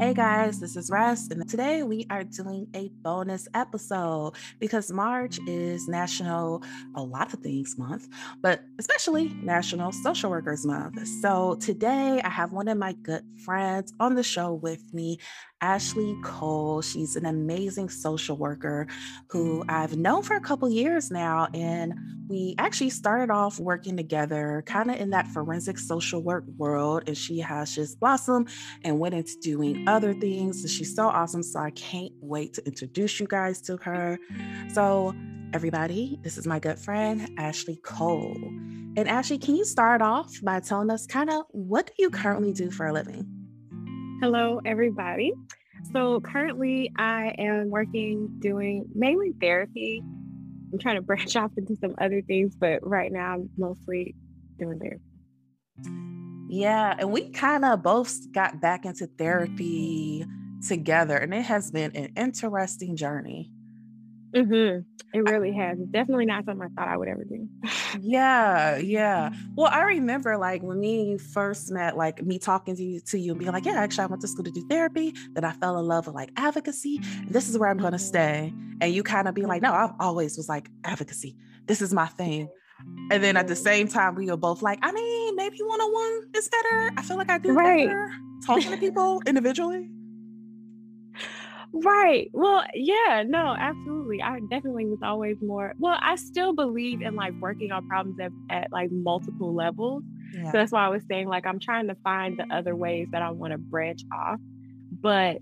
Hey guys, this is Ress, and today we are doing a bonus episode because March is National a lot of things month, but especially National Social Workers Month. So today I have one of my good friends on the show with me, Ashley Cole. She's an amazing social worker who I've known for a couple years now. And we actually started off working together kind of in that forensic social work world. And she has just blossomed and went into doing other things. And she's so awesome. So I can't wait to introduce you guys to her. So, everybody, this is my good friend, Ashley Cole. And Ashley, can you start off by telling us kind of what do you currently do for a living? Hello, everybody. So currently, I am working doing mainly therapy. I'm trying to branch off into some other things, but right now, I'm mostly doing therapy. Yeah, and we kind of both got back into therapy together, and it has been an interesting journey. Mm-hmm. It really has. It's definitely not something I thought I would ever do. yeah, yeah. Well, I remember like when me and you first met, like me talking to you to you and being like, yeah, actually I went to school to do therapy. Then I fell in love with like advocacy. This is where I'm gonna stay. And you kind of be like, no, I've always was like advocacy. This is my thing. And then at the same time, we were both like, I mean, maybe one-on-one is better. I feel like I do right. better talking to people individually. Right. Well, yeah, no, absolutely. I definitely was always more, well, I still believe in like working on problems at, at like multiple levels. Yeah. So that's why I was saying, like, I'm trying to find the other ways that I want to branch off. But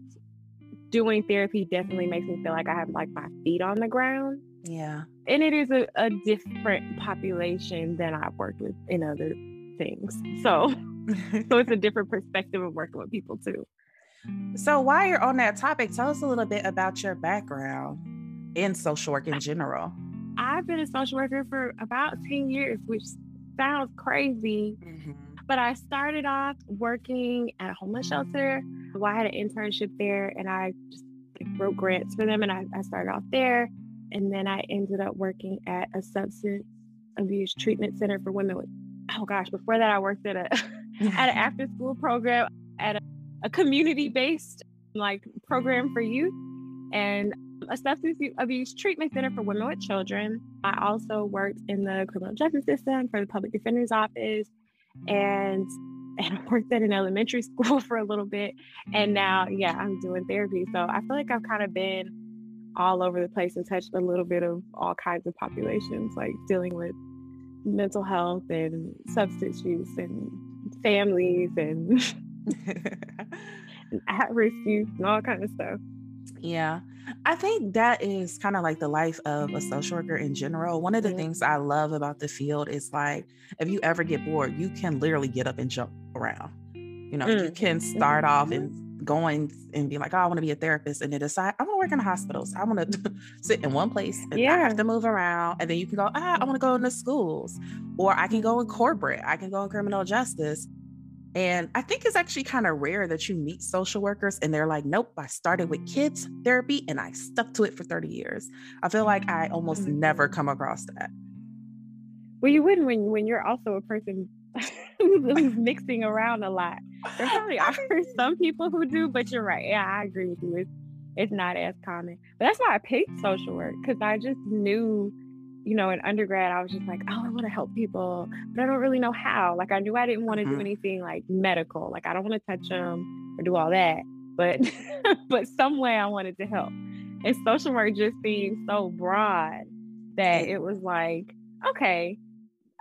doing therapy definitely makes me feel like I have like my feet on the ground. Yeah. And it is a, a different population than I've worked with in other things. So, so it's a different perspective of working with people too. So, while you're on that topic, tell us a little bit about your background in social work in general. I've been a social worker for about 10 years, which sounds crazy. Mm-hmm. But I started off working at a homeless shelter. Well, I had an internship there and I just like, wrote grants for them and I, I started off there. And then I ended up working at a substance abuse treatment center for women with, oh gosh, before that I worked at a at an after school program at a a community based like program for youth and a substance abuse treatment center for women with children. I also worked in the criminal justice system for the public defender's office and and I worked at an elementary school for a little bit. And now, yeah, I'm doing therapy. So I feel like I've kind of been all over the place and touched a little bit of all kinds of populations, like dealing with mental health and substance use and families and at risk youth and all kind of stuff. Yeah. I think that is kind of like the life of a social worker in general. One of the things I love about the field is like if you ever get bored, you can literally get up and jump around. You know, mm. you can start off and going and be like, oh, I want to be a therapist, and then decide I want to work in a hospital. I want to sit in one place and yeah. I have to move around. And then you can go, ah, I want to go into schools, or I can go in corporate, I can go in criminal justice. And I think it's actually kind of rare that you meet social workers and they're like, nope, I started with kids therapy and I stuck to it for 30 years. I feel like I almost mm-hmm. never come across that. Well, you wouldn't when, when you're also a person who's mixing around a lot. There probably are some people who do, but you're right. Yeah, I agree with you. It's, it's not as common. But that's why I picked social work because I just knew you know, in undergrad, I was just like, oh, I want to help people, but I don't really know how. Like, I knew I didn't want to mm-hmm. do anything like medical. Like, I don't want to touch them or do all that. But, but some way I wanted to help. And social work just seemed so broad that it was like, okay,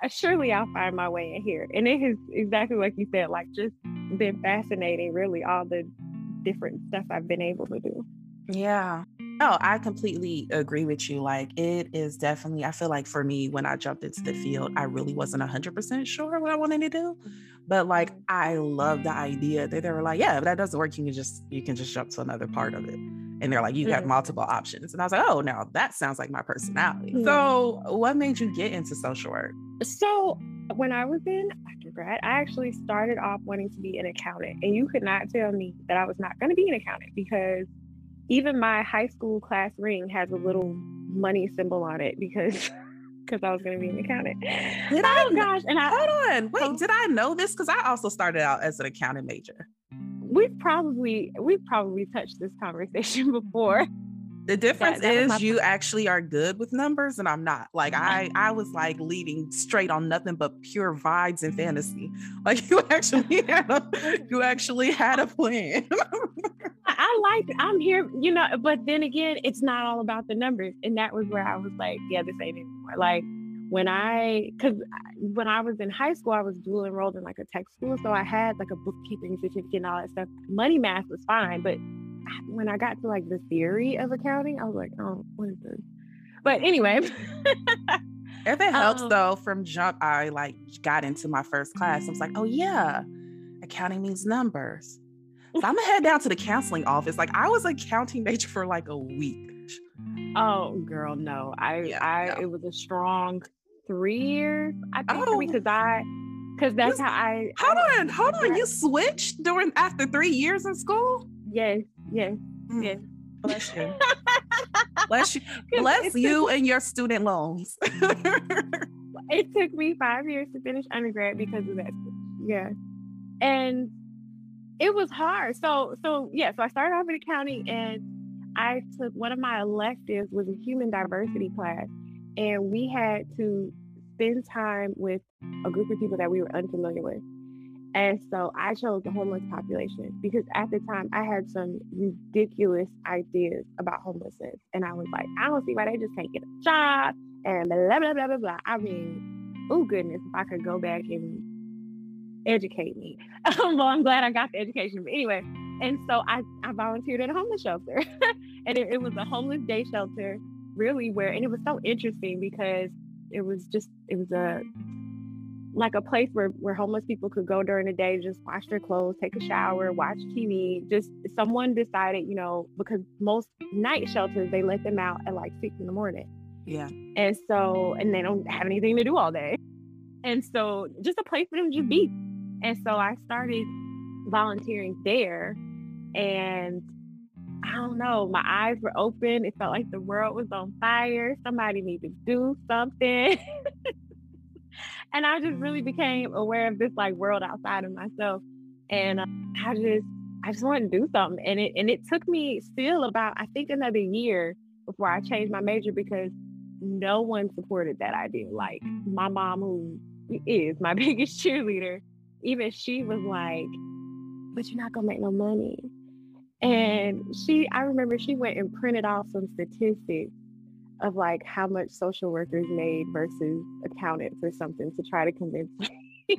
uh, surely I'll find my way in here. And it is exactly like you said, like just been fascinating, really, all the different stuff I've been able to do. Yeah. No, I completely agree with you. Like, it is definitely, I feel like for me, when I jumped into the field, I really wasn't 100% sure what I wanted to do. But like, I love the idea that they were like, yeah, if that doesn't work, you can just, you can just jump to another part of it. And they're like, you have multiple options. And I was like, oh, now that sounds like my personality. Mm-hmm. So, what made you get into social work? So, when I was in undergrad, I actually started off wanting to be an accountant. And you could not tell me that I was not going to be an accountant because even my high school class ring has a little money symbol on it because because I was going to be an accountant. Did oh I, gosh! And I hold on, wait, oh. did I know this? Because I also started out as an accounting major. we've probably we've probably touched this conversation before. The difference that, that is you actually are good with numbers and I'm not. Like I I was like leading straight on nothing but pure vibes and fantasy. Like you actually had a you actually had a plan. I like I'm here, you know, but then again, it's not all about the numbers. And that was where I was like, yeah, this ain't anymore. Like when I, because when I was in high school, I was dual enrolled in like a tech school. So I had like a bookkeeping certificate and all that stuff. Money math was fine, but when I got to like the theory of accounting, I was like, oh, what is this? But anyway. if it helps um, though, from jump, I like got into my first class. I was like, oh yeah, accounting means numbers. So I'm gonna head down to the counseling office. Like I was a counting major for like a week. Oh girl, no. I yeah, I no. it was a strong three years, I think, oh. because I because that's how I hold on, hold on. You switched during after three years in school? Yes, yes, mm. yes. Bless you. bless you. Bless you and your student loans. it took me five years to finish undergrad because of that. Yeah. And it was hard. So so yeah, so I started off in accounting and I took one of my electives was a human diversity class. And we had to spend time with a group of people that we were unfamiliar with. And so I chose the homeless population because at the time I had some ridiculous ideas about homelessness. And I was like, I don't see why they just can't get a job and blah, blah, blah, blah, blah. I mean, oh goodness, if I could go back and educate me. Um, well, I'm glad I got the education. But anyway, and so I, I volunteered at a homeless shelter. and it, it was a homeless day shelter, really, where, and it was so interesting because it was just, it was a, like a place where, where homeless people could go during the day, just wash their clothes, take a shower, watch TV. Just someone decided, you know, because most night shelters, they let them out at like six in the morning. Yeah. And so, and they don't have anything to do all day. And so, just a place for them to just be. And so, I started volunteering there. And I don't know, my eyes were open. It felt like the world was on fire. Somebody needed to do something. and I just really became aware of this like world outside of myself. And uh, I just, I just wanted to do something. And it, and it took me still about, I think another year before I changed my major because no one supported that idea. Like my mom, who is my biggest cheerleader, even she was like, but you're not gonna make no money. And mm-hmm. she, I remember she went and printed off some statistics of like how much social workers made versus accountants or something to try to convince me.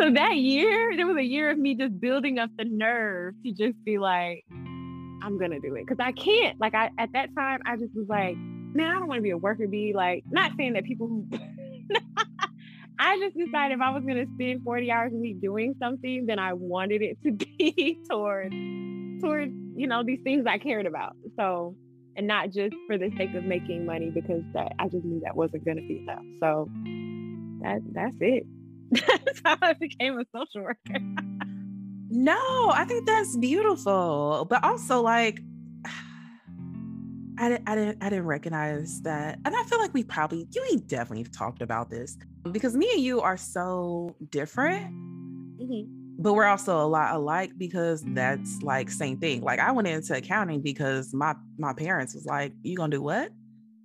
so that year, there was a year of me just building up the nerve to just be like, I'm gonna do it. Cause I can't. Like I at that time I just was like, man, I don't want to be a worker bee. Like, not saying that people who I just decided if I was gonna spend 40 hours a week doing something, then I wanted it to be toward toward, you know, these things I cared about. So and not just for the sake of making money because that I just knew that wasn't going to be enough. So that that's it. that's how I became a social worker. no, I think that's beautiful, but also like I didn't, I didn't, I didn't recognize that, and I feel like we probably, you definitely talked about this because me and you are so different. Mm-hmm but we're also a lot alike because that's like same thing. Like I went into accounting because my my parents was like, "You gonna do what?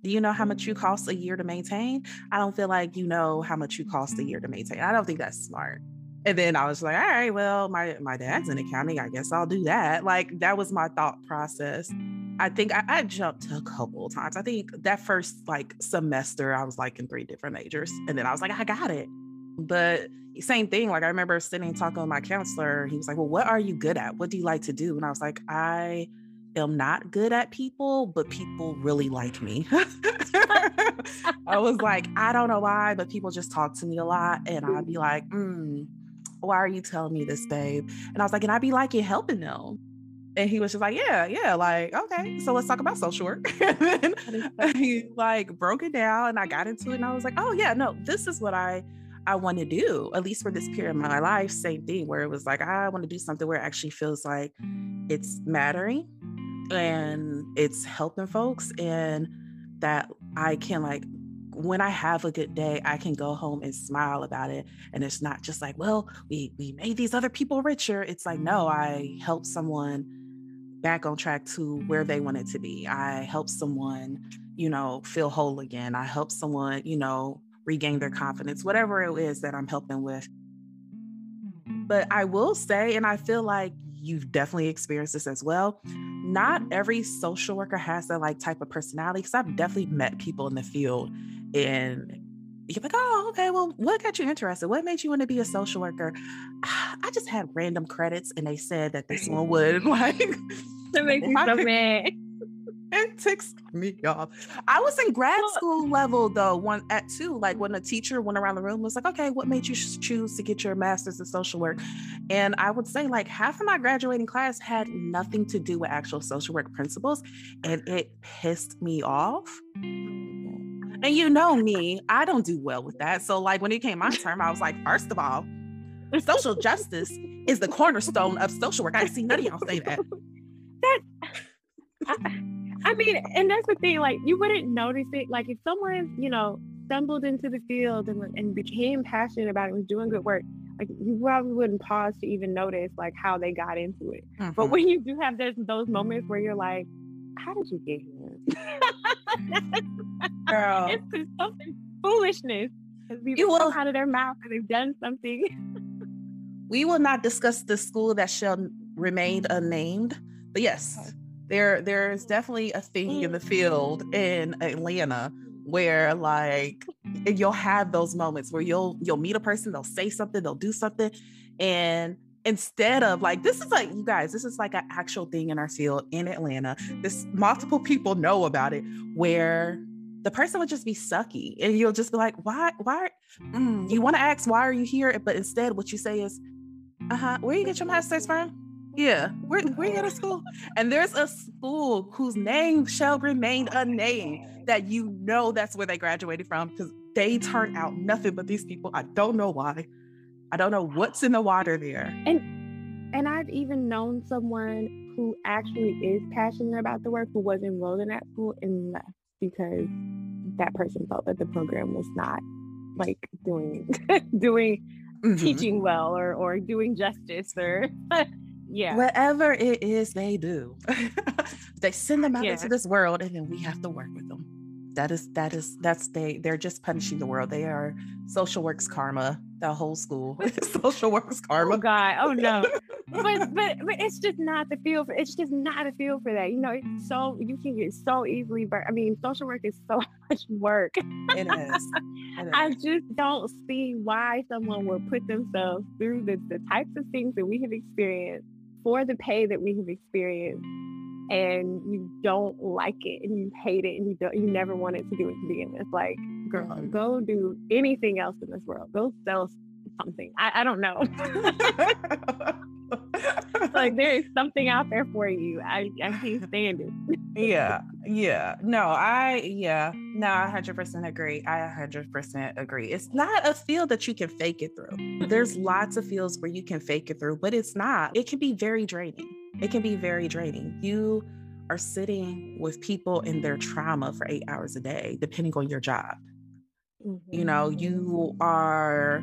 Do you know how much you cost a year to maintain?" I don't feel like you know how much you cost a year to maintain. I don't think that's smart. And then I was like, "All right, well, my my dad's in accounting. I guess I'll do that." Like that was my thought process. I think I, I jumped a couple of times. I think that first like semester, I was like in three different majors, and then I was like, "I got it." But same thing. Like I remember sitting talking with my counselor. He was like, Well, what are you good at? What do you like to do? And I was like, I am not good at people, but people really like me. I was like, I don't know why, but people just talk to me a lot. And I'd be like, mm, why are you telling me this, babe? And I was like, and I'd be liking helping them. And he was just like, yeah, yeah, like, okay, so let's talk about social work. and then he like broke it down and I got into it and I was like, oh yeah, no, this is what I I want to do, at least for this period of my life. Same thing where it was like, I want to do something where it actually feels like it's mattering and it's helping folks and that I can like when I have a good day, I can go home and smile about it. And it's not just like, well, we we made these other people richer. It's like, no, I helped someone back on track to where they wanted to be. I helped someone, you know, feel whole again. I helped someone, you know, regain their confidence, whatever it is that I'm helping with. But I will say, and I feel like you've definitely experienced this as well. Not every social worker has that like type of personality because I've definitely met people in the field and you're like, oh, okay, well, what got you interested? What made you want to be a social worker? I just had random credits and they said that this one would like that makes me so mad. It ticks me off. I was in grad school level though, one at two. Like when a teacher went around the room, was like, "Okay, what made you choose to get your master's in social work?" And I would say like half of my graduating class had nothing to do with actual social work principles, and it pissed me off. And you know me, I don't do well with that. So like when it came my term, I was like, first of all, social justice is the cornerstone of social work. I see none of y'all say that. That I, I mean, and that's the thing, like you wouldn't notice it. Like if someone, you know, stumbled into the field and, and became passionate about it, and was doing good work, like you probably wouldn't pause to even notice like how they got into it. Mm-hmm. But when you do have those those moments where you're like, how did you get here? Girl. It's just something foolishness. You will out of their mouth because they've done something. we will not discuss the school that shall remain unnamed. But yes, there there is definitely a thing in the field in Atlanta where like you'll have those moments where you'll you'll meet a person, they'll say something, they'll do something, and instead of like this is like you guys this is like an actual thing in our field in atlanta. This multiple people know about it where the person would just be sucky and you'll just be like why why mm, you want to ask why are you here? But instead what you say is uh-huh where you get your master's from yeah, where where you go to school? And there's a school whose name shall remain unnamed that you know that's where they graduated from because they turn out nothing but these people. I don't know why. I don't know what's in the water there. And and I've even known someone who actually is passionate about the work who was enrolled in that school and left because that person felt that the program was not like doing doing mm-hmm. teaching well or or doing justice or yeah. Whatever it is they do they send them out yeah. into this world and then we have to work with them. That is that is that's they they're just punishing the world. They are social works karma the whole school. Social works oh, karma. Oh god. Oh no. But, but but it's just not the feel for it's just not a feel for that. You know it's so you can get so easily but i mean social work is so much work. It is, it is. i just don't see why someone would put themselves through the, the types of things that we have experienced for the pay that we have experienced and you don't like it and you hate it and you don't you never wanted to do it to begin with like girl go do anything else in this world. Go sell something. I, I don't know. Like there is something out there for you. I i can't stand it. Yeah yeah. No i yeah. No i 100% agree. I 100% agree. It's not a field that you can fake it through. There's lots of fields where you can fake it through but it's not. It can be very draining. It can be very draining. You are sitting with people in their trauma for eight hours a day, depending on your job. Mm-hmm. You know, you are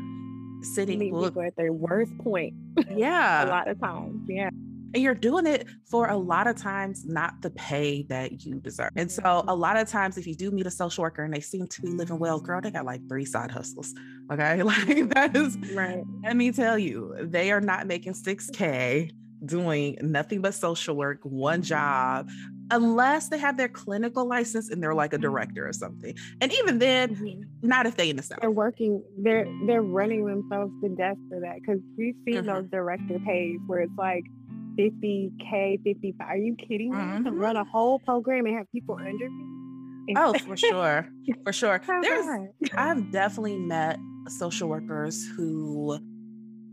sitting people at their worst point. Yeah. a lot of times. Yeah. And you're doing it for a lot of times not the pay that you deserve. And so mm-hmm. a lot of times if you do meet a social worker and they seem to be living well, girl, they got like three side hustles. Okay. Like that is right. Let me tell you, they are not making 6K doing nothing but social work, one job, unless they have their clinical license and they're like a director or something. And even then, mm-hmm. not if they in the South. They're working, they're they're running themselves to death for that. Cause we've seen mm-hmm. those director pays where it's like 50K, 55. Are you kidding me? Mm-hmm. To run a whole program and have people under me? Oh, for sure. For sure. There's I've definitely met social workers who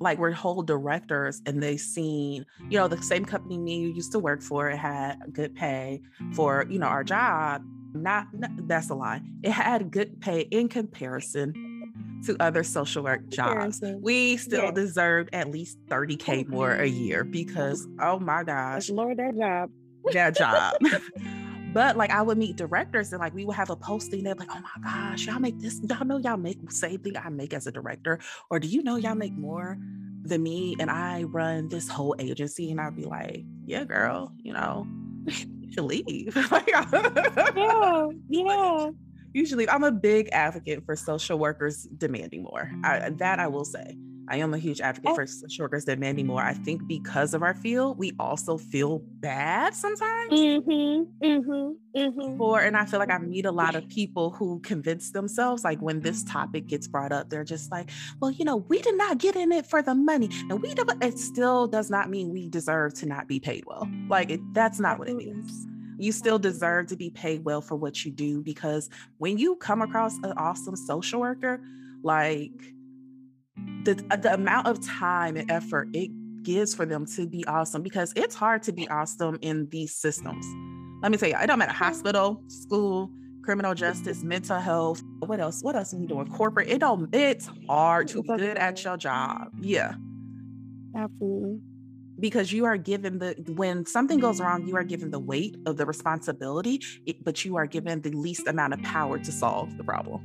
like we're whole directors and they seen you know the same company me used to work for it had good pay for you know our job not, not that's a lie it had good pay in comparison to other social work jobs. We still yeah. deserved at least 30k more a year because oh, oh my gosh. lord that job. That job But like I would meet directors and like we would have a posting They're like, oh my gosh, y'all make this, y'all know y'all make same thing I make as a director. Or do you know y'all make more than me? And I run this whole agency. And I'd be like, yeah, girl, you know, you should leave. yeah, yeah. Usually I'm a big advocate for social workers demanding more. I, that I will say. I am a huge advocate oh. for social workers demanding more. I think because of our field, we also feel bad sometimes. Mm-hmm, mm-hmm, mm-hmm. For and I feel like I meet a lot of people who convince themselves, like when this topic gets brought up, they're just like, "Well, you know, we did not get in it for the money, and we." It still does not mean we deserve to not be paid well. Like it, that's not what it means you still deserve to be paid well for what you do because when you come across an awesome social worker, like the, uh, the amount of time and effort it gives for them to be awesome because it's hard to be awesome in these systems. Let me tell you, it don't matter hospital, school, criminal justice, mental health. What else? What else are we doing? Corporate. It don't. It's hard to be good at your job. Yeah, absolutely. Because you are given the when something goes wrong, you are given the weight of the responsibility, but you are given the least amount of power to solve the problem.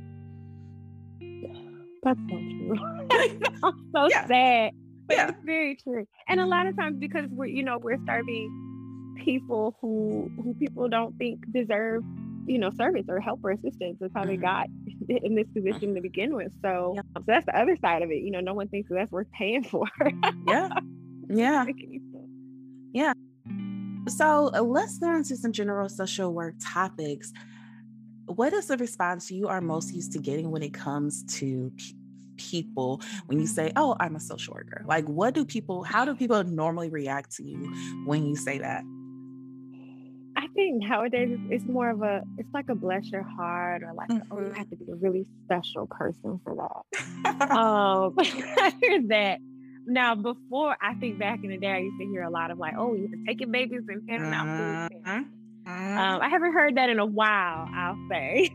That's so true. so yeah. sad. But yeah. it's very true. And a lot of times because we're, you know, we're serving people who who people don't think deserve, you know, service or help or assistance That's how mm-hmm. they got in this position to begin with. So, yeah. so that's the other side of it. You know, no one thinks that's worth paying for. yeah. Yeah. Yeah. So uh, let's get into some general social work topics what is the response you are most used to getting when it comes to people when you say, "Oh, I'm a social worker"? Like, what do people? How do people normally react to you when you say that? I think nowadays it's more of a, it's like a bless your heart or like, mm-hmm. oh, you have to be a really special person for that. um, I hear that. Now, before I think back in the day, I used to hear a lot of like, oh, you're taking babies and handing out food. Um, I haven't heard that in a while, I'll say.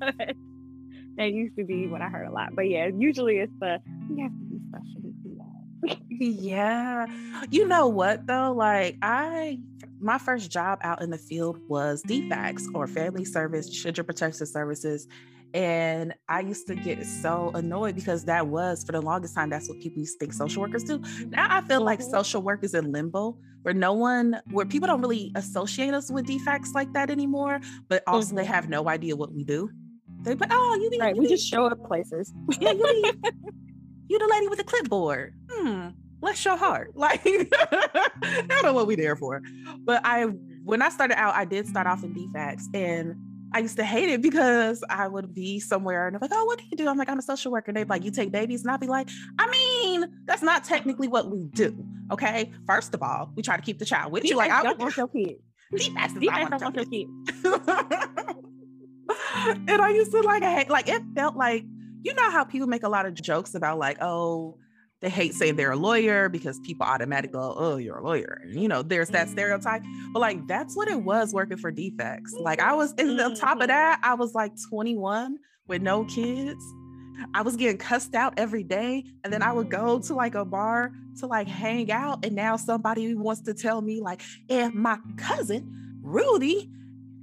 that used to be what I heard a lot. But yeah, usually it's the you have to be special to do that. yeah. You know what though? Like I my first job out in the field was DFACS or Family Service Children Protective Services. And I used to get so annoyed because that was for the longest time, that's what people used to think social workers do. Now I feel like mm-hmm. social work is in limbo where no one, where people don't really associate us with DFCS like that anymore, but also mm-hmm. they have no idea what we do. They but oh, you mean right, you we just show up places. Yeah, you you the lady with the clipboard. Hmm, bless your heart. Like I don't know what we there for. But I when I started out, I did start off in DFCS and I used to hate it because I would be somewhere and they're like, oh, what do you do? I'm like, I'm a social worker. They'd be like, you take babies? And I'd be like, I mean, that's not technically what we do. Okay. First of all, we try to keep the child with you. Like, I don't want your don't want your kids. and I used to like, I hate, like, it felt like, you know how people make a lot of jokes about like, oh, they hate saying they're a lawyer because people automatically go, oh, you're a lawyer. And, you know, there's that stereotype. But like, that's what it was working for DFCS. Like, I was, in the top of mm-hmm. that, I was like 21 with no kids. I was getting cussed out every day. And then I would go to like a bar to like hang out. And now somebody wants to tell me, like, and my cousin, Rudy,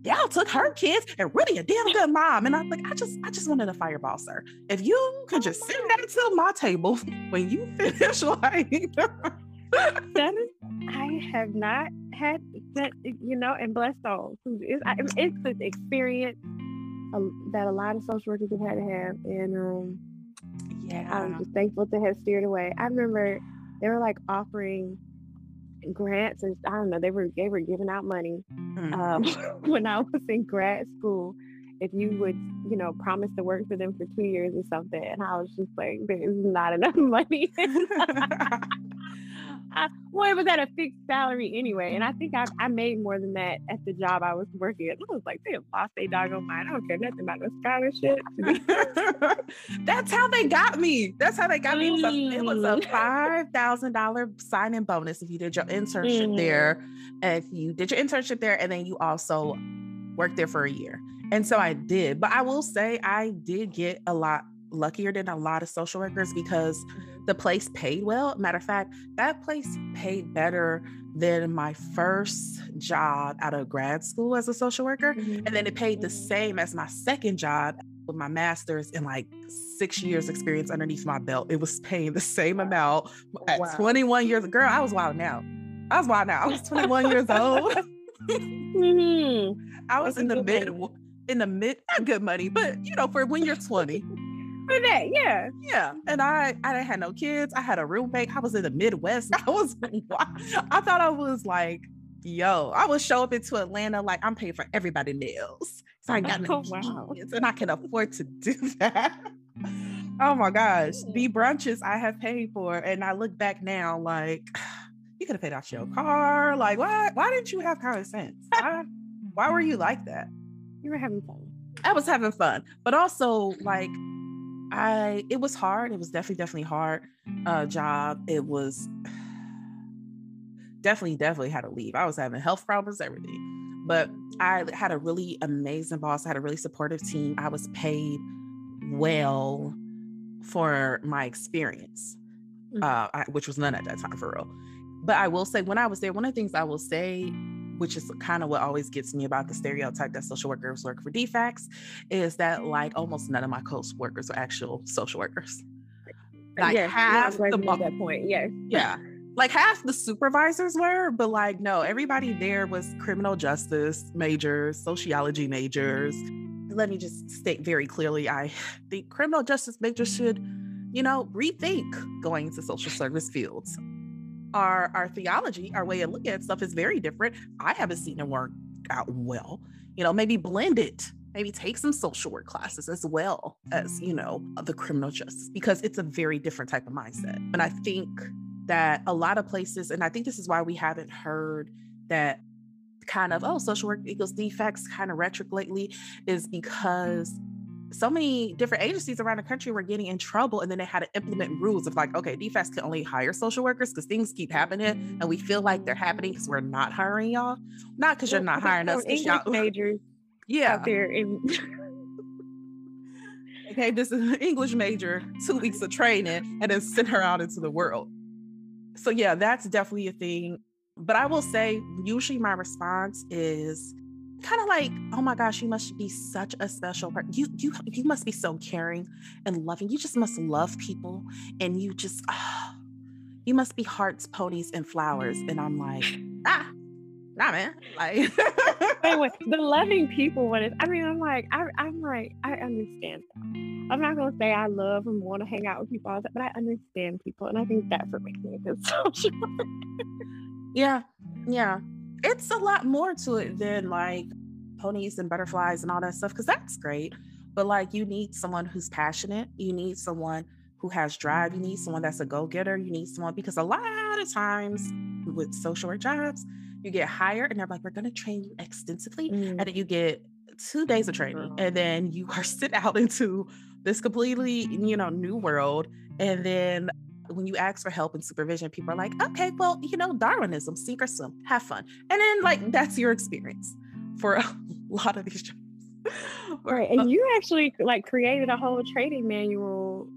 y'all took her kids and really a damn good mom. And I'm like, I just, I just wanted a fireball, sir. If you could just sit down to my table when you finish, like that is, I have not had that, you know, and blessed souls. It's, it's an experience that a lot of social workers have had to have, and um, yeah, I'm just thankful to have steered away. I remember they were like offering grants and I don't know, they were they were giving out money mm-hmm. um, when I was in grad school. If you would, you know, promise to work for them for two years or something, and I was just like, there's not enough money. I, well, it was at a fixed salary anyway, and I think I, I made more than that at the job I was working at. I was like, they lost their doggone mind. I don't care nothing about the scholarship. That's how they got me. That's how they got me. It was a, a mm. five thousand dollar sign-in bonus if you did your internship mm. there. If you did your internship there, and then you also worked there for a year. And so I did. But I will say I did get a lot luckier than a lot of social workers because. The place paid well. Matter of fact, that place paid better than my first job out of grad school as a social worker. Mm-hmm. And then it paid the same as my second job with my master's and like six years experience underneath my belt. It was paying the same amount at wow. 21 years. Girl, I was wild now. I was wild now. I was 21 years old. mm-hmm. I was That's in the mid in the mid not good money, but you know, for when you're 20. For mm-hmm. that, yeah. Yeah. And I I didn't have no kids. I had a roommate. I was in the Midwest. I was I thought I was like, yo, I would show up into Atlanta like I'm paying for everybody meals. So I got oh, no oh, wow. kids and I can afford to do that. oh my gosh. The brunches I have paid for. And I look back now like you could have paid off your car. Like, why why didn't you have common sense? Why, why were you like that? You were having fun. I was having fun, but also like I it was hard. It was definitely definitely hard uh job. It was definitely definitely had to leave. I was having health problems, everything. But I had a really amazing boss. I had a really supportive team. I was paid well for my experience, mm-hmm. uh, I, which was none at that time for real. But I will say, when I was there, one of the things I will say which is kind of what always gets me about the stereotype that social workers work for DFCS, is that like mm. almost none of my co-workers are actual social workers. Like yes, half the at that point, yes. Yeah. Like half the supervisors were, but like no, everybody there was criminal justice majors, sociology majors. Let me just state very clearly, I think criminal justice majors should, you know, rethink going into social service fields our our theology, our way of looking at stuff is very different. I haven't seen it work out well. You know, maybe blend it maybe take some social work classes as well as you know the criminal justice because it's a very different type of mindset and i think that a lot of places and i think this is why we haven't heard that kind of oh social work equals DFCS kind of rhetoric lately is because so many different agencies around the country were getting in trouble and then they had to implement rules of like okay DFCS can only hire social workers because things keep happening and we feel like they're happening because we're not hiring y'all. Not because you're not hiring us English majors yeah. out there in okay this is an english major two weeks of training and then send her out into the world. So yeah that's definitely a thing. But i will say usually my response is kind of like, oh my gosh, you must be such a special person. You you you must be so caring and loving. You just must love people, and you just oh, you must be hearts, ponies, and flowers. And I'm like, ah, nah, man. Like, anyway, the loving people one is. I mean, I'm like, I, I'm like, I understand. I'm not gonna say I love and want to hang out with people all that, but I understand people, and I think that's what makes me a good social. yeah, yeah it's a lot more to it than like ponies and butterflies and all that stuff because that's great but like you need someone who's passionate you need someone who has drive you need someone that's a go-getter you need someone because a lot of times with social work jobs you get hired and they're like we're going to train you extensively mm. and then you get two days of training and then you are sent out into this completely you know new world and then when you ask for help and supervision, people are like, okay, well, you know, Darwinism, sink or swim, have fun. And then, like, mm-hmm. that's your experience for a lot of these jobs. right. And you actually like created a whole training manual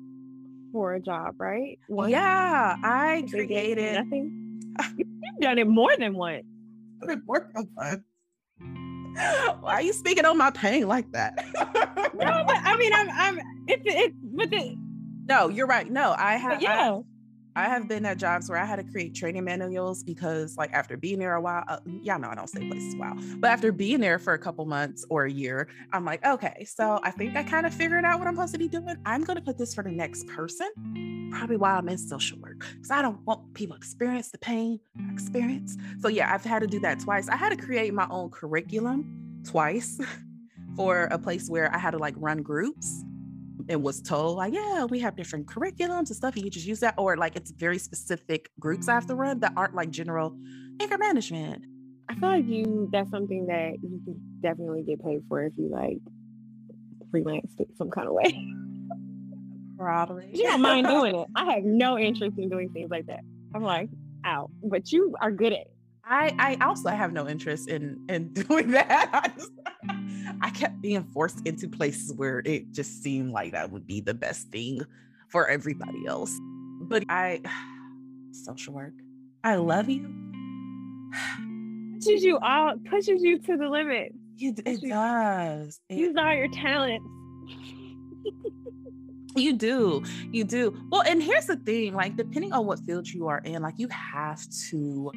for a job, right? Yeah, I created nothing. You've done it more than once. More than once. Why are you speaking on my pain like that? no, but I mean, I'm, I'm, it's, it's, but the, no, you're right. No, I have. Yeah. I, I, have been at jobs where I had to create training manuals because, like, after being there a while, uh, yeah, no, I don't say places wow, but after being there for a couple months or a year, I'm like, okay, so I think I kind of figured out what I'm supposed to be doing. I'm going to put this for the next person, probably while I'm in social work, because I don't want people to experience the pain I experience. So yeah, I've had to do that twice. I had to create my own curriculum twice for a place where I had to like run groups and was told like, yeah, we have different curriculums and stuff. You just use that, or like it's very specific groups I have to run that aren't like general anger management. I feel like you that's something that you can definitely get paid for if you like freelance it some kind of way. Probably. You don't mind doing it. I have no interest in doing things like that. I'm like, out. But you are good at it. I I also have no interest in in doing that. I, kept being forced into places where it just seemed like that would be the best thing for everybody else. But I, social work, I love you. Pushes you all, pushes you to the limit. It, it does. It, Use all your talents. You do. You do. Well, and here's the thing like, depending on what field you are in, like, you have to,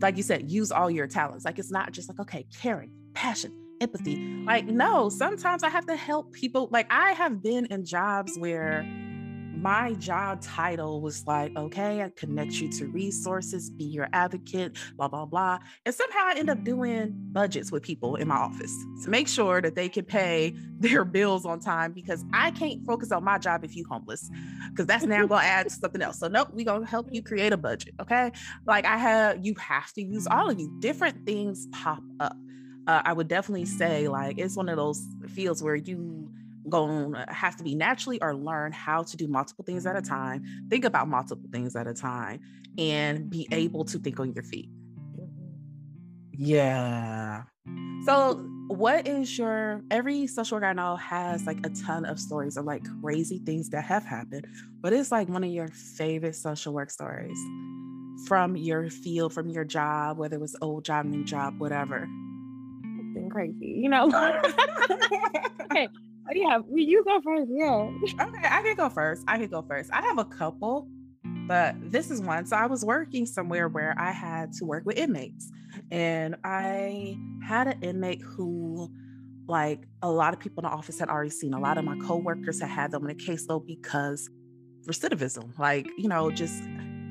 like you said, use all your talents. Like, it's not just like, okay, caring, passion, empathy. Like, no, sometimes I have to help people. Like, I have been in jobs where, my job title was like, okay, I connect you to resources, be your advocate, blah, blah, blah. And somehow I end up doing budgets with people in my office to make sure that they can pay their bills on time because I can't focus on my job if you homeless, because that's now gonna add something else. So nope, we're gonna help you create a budget. Okay. Like I have, you have to use all of you. Different things pop up. Uh, I would definitely say like it's one of those fields where you to have to be naturally or learn how to do multiple things at a time, think about multiple things at a time, and be able to think on your feet. Yeah. So, what is your every social worker I know has like a ton of stories of like crazy things that have happened, but it's like one of your favorite social work stories from your field, from your job, whether it was old job, new job, whatever. Crazy, you know. okay, yeah, you go first. Yeah. Okay, I can go first. I can go first. I have a couple, but this is one. So I was working somewhere where I had to work with inmates, and I had an inmate who, like, a lot of people in the office had already seen. A lot of my coworkers had had them in a caseload because recidivism, like, you know, just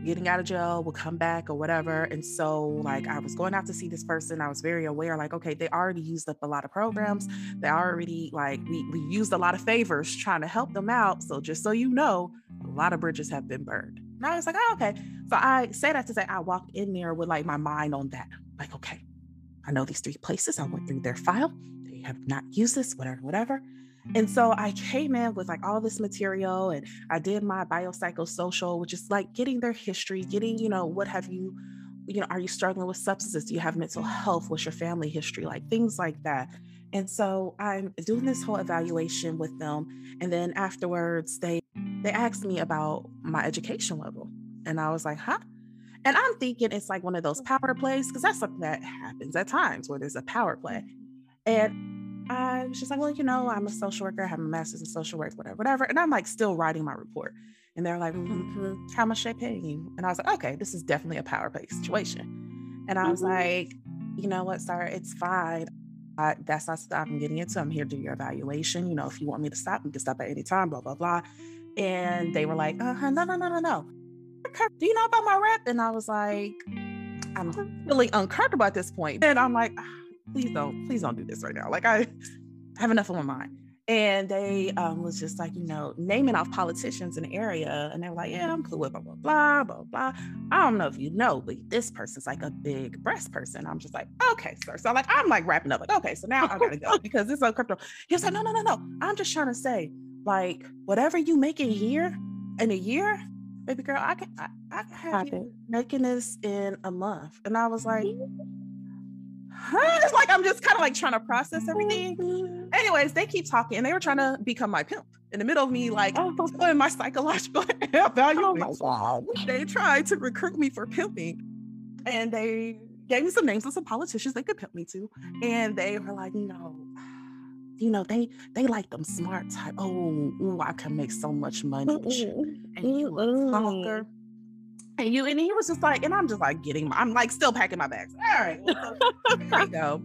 getting out of mm. jail will come back or whatever. And so, like, I was going out to see this person. I was very aware, like, okay, they already used up a lot of programs. They already, like, we, we used a lot of favors trying to help them out. So, just so you know, a lot of bridges have been burned. And I was like, oh, okay. So, I say that to say, I walked in there with like my mind on that. Like, okay, I know these three places. I went through their file. They have not used this, whatever, whatever. And so I mm. came in with like all this material and I did my biopsychosocial, which is like getting their history, getting, you know, what have you, you know, are you struggling with substances? Do you have mental health? What's your family history? Like things like that. And so I'm doing this whole evaluation with them. And then afterwards, they they asked me about my education level. And I was like, huh? And I'm thinking it's like one of those power plays, because that's something that happens at times where there's a power play. And I was just like, well, you know, I'm a social worker, I have a master's in social work, whatever, whatever. And I'm like still writing my report. And they're like, mm-hmm, how much they paying you? And I was like, okay, this is definitely a power play situation. And I was mm-hmm. like, you know what, sir, it's fine. I, that's not stuff I'm getting into. I'm here to do your evaluation. You know, if you want me to stop, you can stop at any time, blah, blah, blah. And they were like, uh-huh, no, no, no, no, no. Do you know about my rep? And I was like, I'm feeling uncomfortable at this point. And I'm like, please don't, please don't do this right now. Like I have enough on my mind. And they um, was just like, you know, naming off politicians in the area. And they're like, yeah, I'm cool with blah, blah, blah, blah, blah. I don't know if you know, but this person's like a big breast person. I'm just like, okay, sir. So like, I'm like wrapping up like, okay, so now I gotta go because it's so crypto. He was like, no, no, no, no. I'm just trying to say, like, whatever you make a here in a year, baby girl, I can, I, I can have you making this in a month. And I was like, it's like I'm just kind of like trying to process everything. Mm-hmm. Anyways, they keep talking and they were trying to become my pimp in the middle of me like oh. doing my psychological evaluation. Oh they tried to recruit me for pimping and they gave me some names of some politicians they could pimp me to. And they were like, know, you know, they they like them smart type. Oh, ooh, I can make so much money. And you a stalker and you and he was just like, and I'm just like getting my, I'm like still packing my bags. All right, here we go.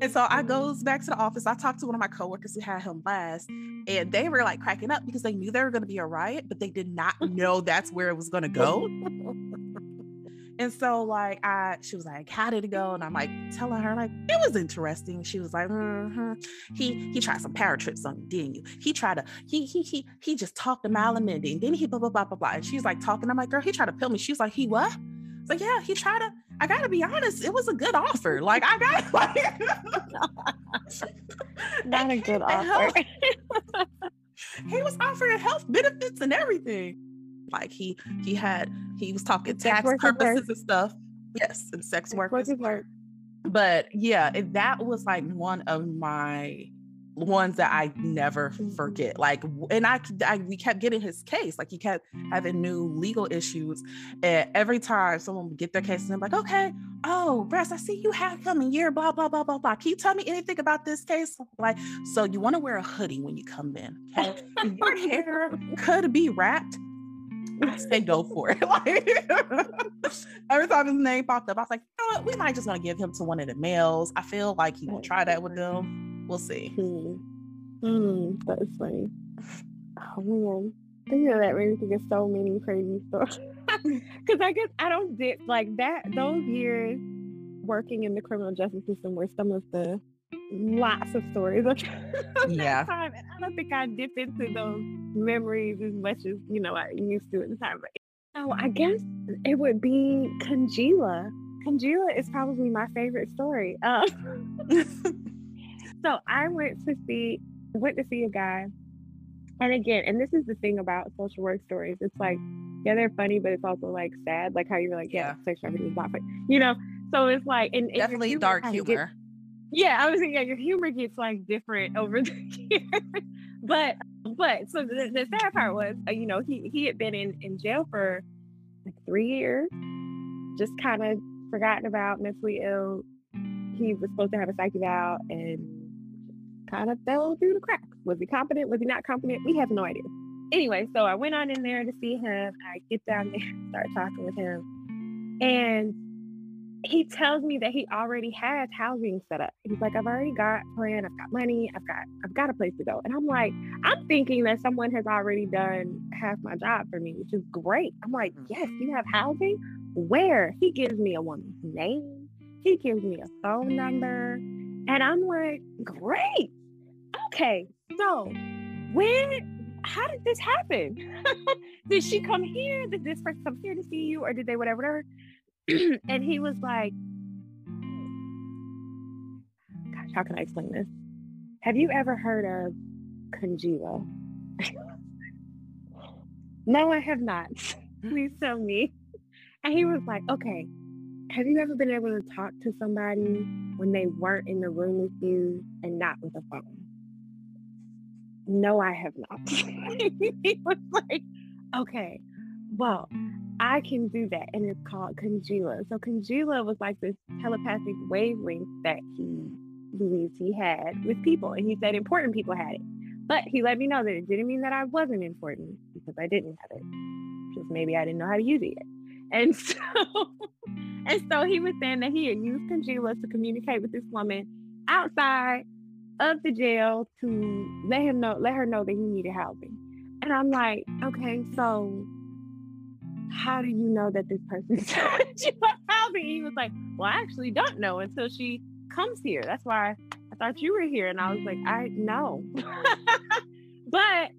And so I goes back to the office. I talked to one of my coworkers who had him last, and they were like cracking up because they knew there were going to be a riot, but they did not know that's where it was going to go. And so like I she was like, how did it go? And I'm like telling her, like, it was interesting. She was like, mm-hmm. he he tried some power trips on you, didn't you? He tried to, he he he he just talked to minute and then he blah blah blah blah blah. And she's like talking. I'm like, girl, he tried to pill me. She's like, he what? It's like, yeah, he tried to. I gotta be honest, it was a good offer. Like I got like not a good offer. he was offering health benefits and everything. Like he he had he was talking tax purposes and stuff. Yes, and sex work. Work work. but yeah, that was like one of my ones that I never Mm-hmm. forget. Like, and I, I, we kept getting his case. Like, he kept having new legal issues. And every time someone would get their case, and I'm like, okay, oh, Bress, I see you have coming in year, blah, blah, blah, blah, blah. Can you tell me anything about this case? Like, so you want to wear a hoodie when you come in, okay? Your hair could be wrapped. I say go for it. Like, every time his name popped up, I was like, you know what? We might just gonna give him to one of the males. I feel like he will try that with them. We'll see. Hmm. Hmm. That's funny. Oh man. Thinking of that me think of so many crazy stories. Cause I guess I don't dip like that those years working in the criminal justice system were some of the lots of stories of of Yeah. time. And I don't think I dip into those memories as much as, you know, I used to at the time. But oh, I guess it would be Congeala. Congeala is probably my favorite story. Um, so I went to see went to see a guy. And again, and this is the thing about social work stories. It's like, yeah, they're funny, but it's also like sad, like how you're like, yeah, sex trafficking is not funny, you know. So it's like, and, and Definitely humor dark humor. Yeah, I was thinking yeah, your humor gets like different over the years. but but so the, the sad part was, uh, you know, he he had been in in jail for like three years, just kind of forgotten about, mentally ill. He was supposed to have a psych eval and kind of fell through the cracks. Was he competent? Was he not competent? We have no idea. Anyway, so I went on in there to see him. I get down there, start talking with him, and he tells me that he already has housing set up. He's like, I've already got plan, I've got money, I've got I've got a place to go. And I'm like, I'm thinking that someone has already done half my job for me, which is great. I'm like, Mhm. yes, you have housing? Where? He gives me a woman's name, he gives me a phone number, and I'm like, great. Okay, so when how did this happen? did she come here? Did this person come here to see you, or did they whatever? whatever? and he was like, Gosh, how can I explain this? Have you ever heard of Congeala? no, I have not. Please tell me. And he was like, Okay, have you ever been able to talk to somebody when they weren't in the room with you and not with a phone? No, I have not. he was like, Okay, well, I can do that, and it's called Congeala. So Congeala was like this telepathic wavelength that he believes he had with people, and he said important people had it. But he let me know that it didn't mean that I wasn't important because I didn't have it. Just maybe I didn't know how to use it yet. And so, and so he was saying that he had used Congeala to communicate with this woman outside of the jail to let him know, let her know that he needed housing. And I'm like, okay, so how do you know that this person told you housing? He was like, well, I actually don't know until she comes here. That's why I thought you were here. And I was like, I know. but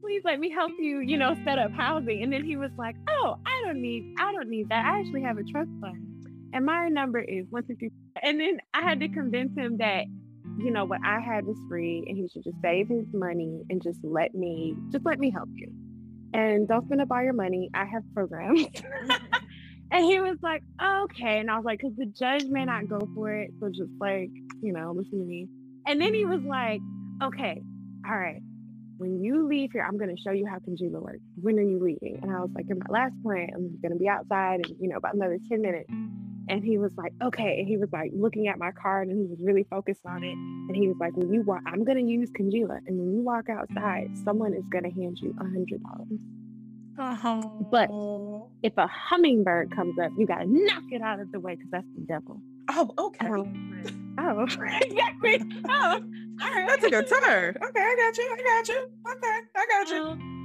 please let me help you, you know, set up housing. And then he was like, oh, I don't need, I don't need that. I actually have a trust fund. And my number is one two three. And then I had to convince him that, you know, what I had was free and he should just save his money and just let me, just let me help you and don't spend up all your money. I have programs. and he was like, okay. And I was like, because the judge may not go for it. So just like, you know, listen to me. And then he was like, okay, all right. When you leave here, I'm going to show you how Congeala works. When are you leaving? And I was like, in my last plan, I'm going to be outside and, you know, about another 10 minutes. And he was like, okay. And he was like looking at my card and he was really focused on it. And he was like, when you walk, I'm going to use Congeala. And when you walk outside, someone is going to hand you a hundred dollars. Uh-huh. But if a hummingbird comes up, you got to knock it out of the way because that's the devil. oh, okay. Um, oh, exactly. Oh, all right. That's a good turn. Okay, I got you. I got you. Okay, I got you. Um,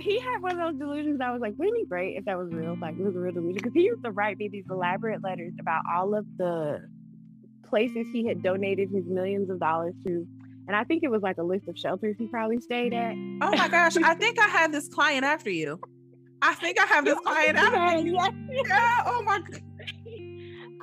he had one of those delusions. I was like, wouldn't it be great if that was real? Like, it was a real delusion. Because he used to write me these elaborate letters about all of the places he had donated his millions of dollars to. And I think it was like a list of shelters he probably stayed at. Oh my gosh, I think I have this client after you. I think I have this client after you. Yeah. Oh my. God.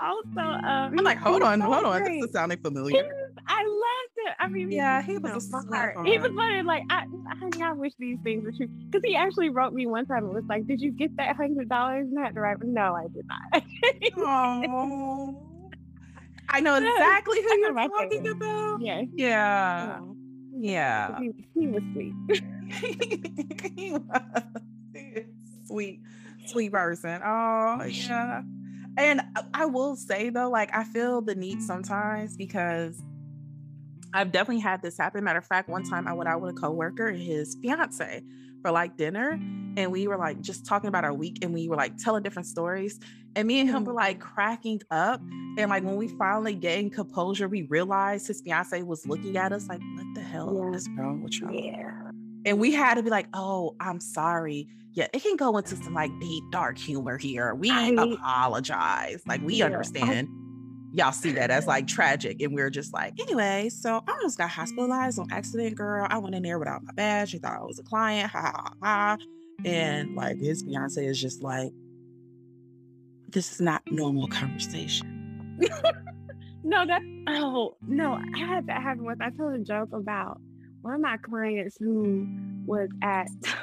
Also, um, I'm like, hold on, hold on. great. This is sounding familiar. Was- I loved it. I mean, Yeah, he was know, a my heart. He was funny. like, I, honey, I wish these things were true. Because he actually wrote me one time and was like, "Did you get that hundred dollars?" And I had to write, "No, I did not." Oh. I know exactly who you're talking about. Yeah. Yeah. Oh. Yeah. He, he, was sweet. he was sweet, sweet person. Oh, yeah. And I will say though, like I feel the need sometimes because I've definitely had this happen. Matter of fact, one time I went out with a coworker and his fiance for like dinner, and we were like just talking about our week, and we were like telling different stories. And me and him were mm. like cracking up. And like when we finally gained composure, we realized his fiance was looking at us like, "What the hell yeah. is wrong with you?" Yeah. And we had to be like, "Oh, I'm sorry." Yeah, it can go into some like deep, dark humor here. We I, apologize. Like we yeah. understand y'all see that as like tragic. And we are just like, anyway, so I almost got hospitalized on accident, girl. I went in there without my badge. She thought I was a client. Ha ha ha. And like his fiance is just like, this is not normal conversation. no, that oh no, I had that happen with I told a joke about one of my clients who was at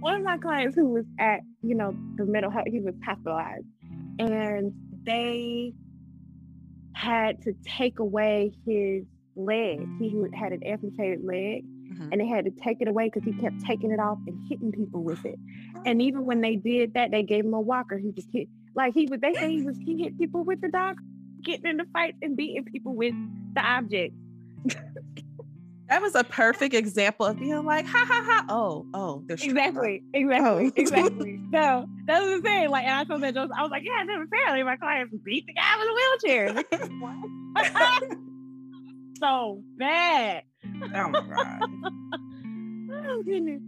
one of my clients who was at, you know, the mental health, he was hospitalized and they had to take away his leg. He had an amputated leg, mm-hmm. and they had to take it away because he kept taking it off and hitting people with it. And even when they did that, they gave him a walker. He just hit like he was. They say he was. He hit people with the dog, getting into fights and beating people with the object. That was a perfect example of being like, ha ha ha. Oh, oh, there's exactly, exactly, oh. exactly. So that was the thing. Like, and I told that joke, I was like, yeah, apparently My clients beat the guy with a wheelchair. what? so bad. Oh my god. oh goodness.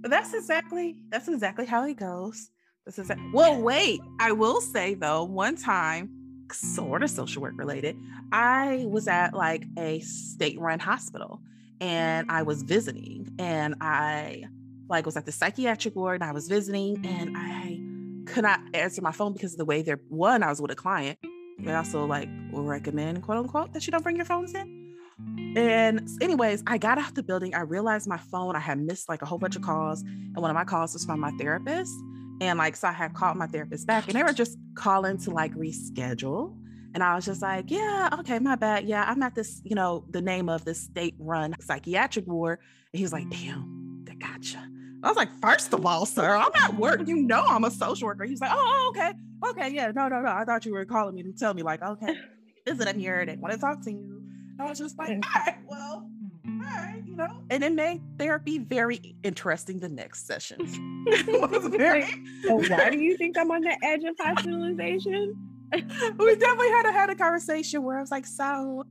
But that's exactly that's exactly how it goes. This is well. Wait, I will say though, one time, sort of social work related, I was at like a state-run hospital, and I was visiting and I like was at the psychiatric ward and I was visiting and I could not answer my phone because of the way they're one, I was with a client. They also like recommend quote unquote that you don't bring your phones in. And anyways, I got out the building. I realized my phone, I had missed like a whole bunch of calls. And one of my calls was from my therapist. And like, so I had called my therapist back and they were just calling to like reschedule. And I was just like, yeah, okay, my bad. Yeah, I'm at this, you know, the name of the state run psychiatric ward. And he was like, damn, they gotcha. I was like, first of all, sir, I'm at work. You know I'm a social worker. He's like, oh, okay. Okay, yeah, no, no, no. I thought you were calling me to tell me, like, okay, visit him here. They want to talk to you. I was just like, all right, well, all right, you know. And it made therapy very interesting the next session. very. so why do you think I'm on the edge of hospitalization? we definitely had a had a conversation where I was like, so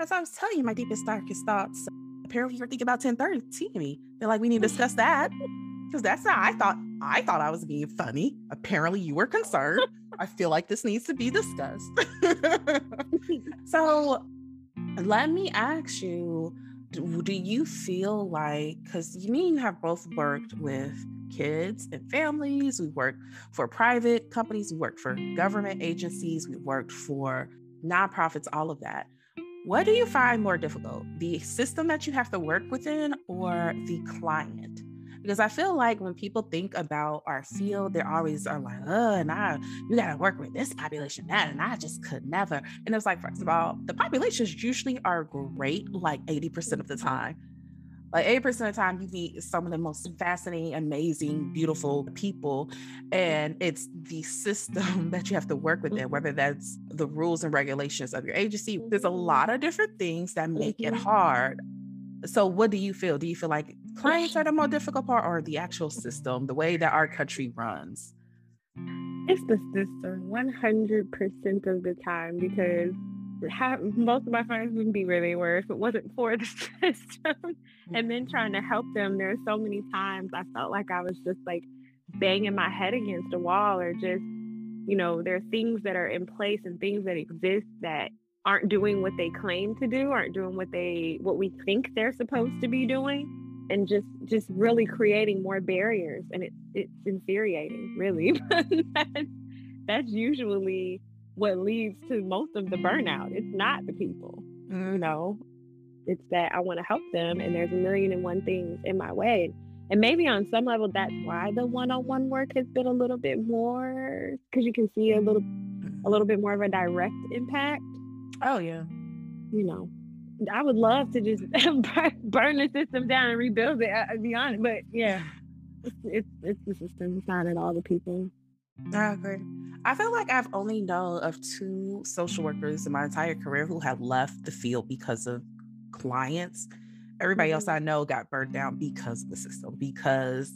as I was telling you my deepest, darkest thoughts, apparently you're thinking about 1030 to me. They're like, we need to discuss that. Because that's not I thought I thought I was being funny. Apparently you were concerned. I feel like this needs to be discussed. so let me ask you, do, you feel like because you mean you have both worked with kids and families. We work for private companies. We worked for government agencies. We worked for nonprofits, all of that. What do you find more difficult, the system that you have to work within or the client? Because I feel like when people think about our field, they always are like, oh, and I, you got to work with this population, that, and I just could never. And it's like, first of all, the populations usually are great like 80% of the time. Like 80% of the time, you meet some of the most fascinating, amazing, beautiful people. And it's the system that you have to work with them, whether that's the rules and regulations of your agency. There's a lot of different things that make it mm-hmm. hard. So, what do you feel? Do you feel like clients are the more difficult part or the actual system, the way that our country runs? It's the system 100% of the time because have, most of my friends wouldn't be where they were if it wasn't for the system. and then trying to help them, there are so many times I felt like I was just like banging my head against a wall or just, you know, there are things that are in place and things that exist that aren't doing what they claim to do, aren't doing what they what we think they're supposed to be doing. And just just really creating more barriers. And it, it's infuriating, really. that's, that's usually what leads to most of the burnout. It's not the people, you know. It's that I want to help them, and there's a million and one things in my way. And maybe on some level, that's why the one-on-one work has been a little bit more because you can see a little a little bit more of a direct impact. Oh yeah. You know, I would love to just burn the system down and rebuild it. I'll be honest, but yeah, it's, it's it's the system. It's not at all the people. I agree. I feel like I've only known of two social workers in my entire career who have left the field because of clients. Everybody else mm-hmm. I know got burned down because of the system, because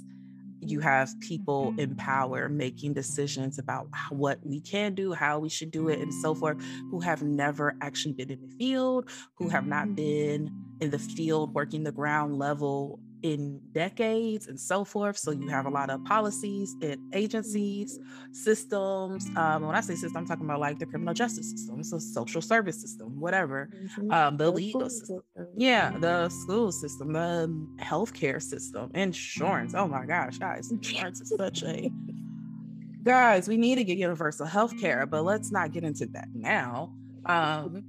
you have people in mm-hmm. power making decisions about what we can do, how we should do it, and so forth, who have never actually been in the field, who have not mm-hmm. been in the field working the ground level in decades and so forth. So you have a lot of policies and agencies, systems. Um, when I say system, I'm talking about like the criminal justice system, so social service system, whatever, mm-hmm. um, the, the legal system. system. Yeah, the school system, the healthcare system, insurance. Oh my gosh, guys, insurance is such a guys. We need to get universal health care, but let's not get into that now. Um,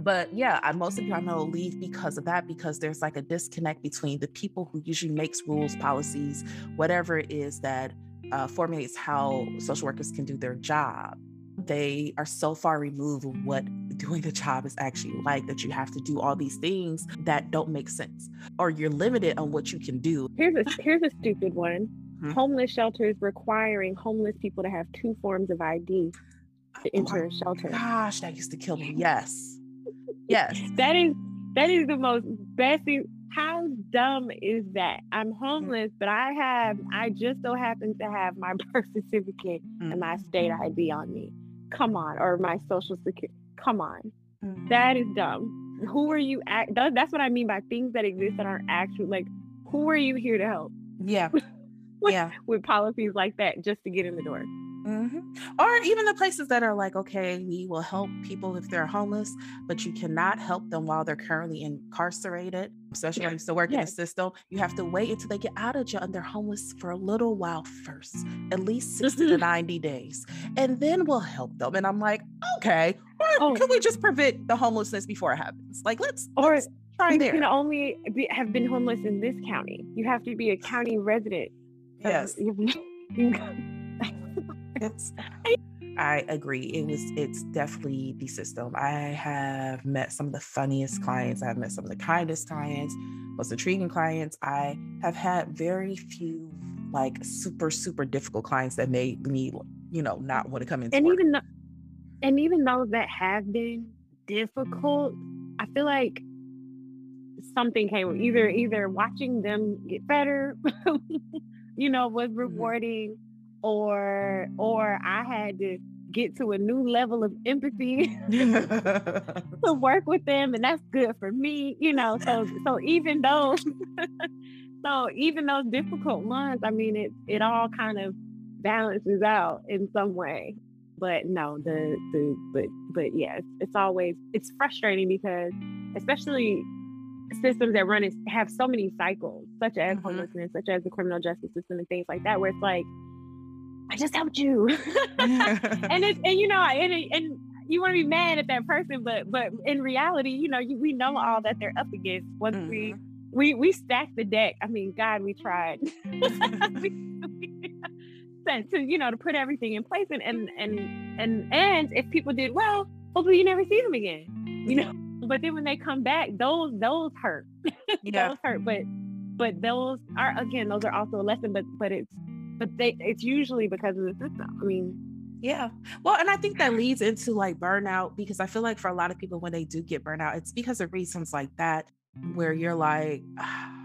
but yeah I, most of you I know leave because of that because there's like a disconnect between the people who usually makes rules policies whatever it is that uh, formulates how social workers can do their job. They are so far removed of what doing the job is actually like that you have to do all these things that don't make sense or you're limited on what you can do. Here's a here's a stupid one. Hmm? homeless shelters requiring homeless people to have two forms of id to oh enter a shelter. gosh that used to kill me yes Yes. That is that is the most best thing. How dumb is that? I'm homeless, but I have I just so happen to have my birth certificate mm-hmm. and my state mm-hmm. ID on me. Come on, or my social security. Come on. Mm-hmm. That is dumb. Who are you at? That's what I mean by things that exist that aren't actual. Like, who are you here to help? Yeah. with, yeah. With policies like that just to get in the door. Mm-hmm. Or even the places that are like, okay, we will help people if they're homeless, but you cannot help them while they're currently incarcerated. Especially when you still work yes. in the system, you have to wait until they get out of jail and they're homeless for a little while first, at least 60 to 90 days, and then we'll help them. And I'm like, okay, oh. can we just prevent the homelessness before it happens? Like, let's or let's try you there. can only be, have been homeless in this county. You have to be a county resident. Yes. it's I agree. It was it's definitely the system. I have met some of the funniest clients. I've met some of the kindest clients, most intriguing clients. I have had very few like super, super difficult clients that made me, you know, not want to come in. And work. even though, and even those that have been difficult, I feel like something came either either watching them get better, you know, was mm-hmm. Or or I had to get to a new level of empathy to work with them and that's good for me you know so so even those so even those difficult ones i mean it it all kind of balances out in some way but no the the but but yeah it's, it's always it's frustrating because especially systems that run it have so many cycles such as mm-hmm. homelessness such as the criminal justice system and things like that where it's like I just helped you. and it's and you know and and you want to be mad at that person, but but in reality, you know, you, we know all that they're up against once mm-hmm. we we we stacked the deck. I mean, God, we tried. to you know to put everything in place and and and and and if people did well, hopefully you never see them again. You know, but then when they come back, those those hurt. Yeah. those hurt. But but those are again, those are also a lesson. But but it's but they it's usually because of the system. I mean, yeah. Well, and I think that leads into like burnout because I feel like for a lot of people when they do get burnout, it's because of reasons like that where you're like ah,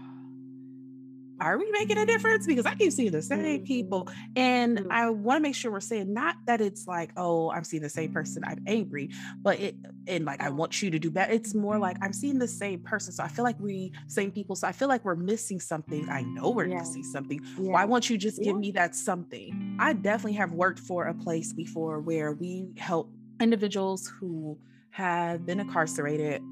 are we making a difference? Because I keep seeing the same people. And. I want to make sure we're saying not that it's like, oh, I'm seeing the same person, I'm angry, but it and like I want you to do better. It's more like I'm seeing the same person. So I feel like we same people. So I feel like we're missing something. I know we're yeah. missing something. Yeah. Why won't you just give yeah. me that something? I definitely have worked for a place before where we help individuals who have been incarcerated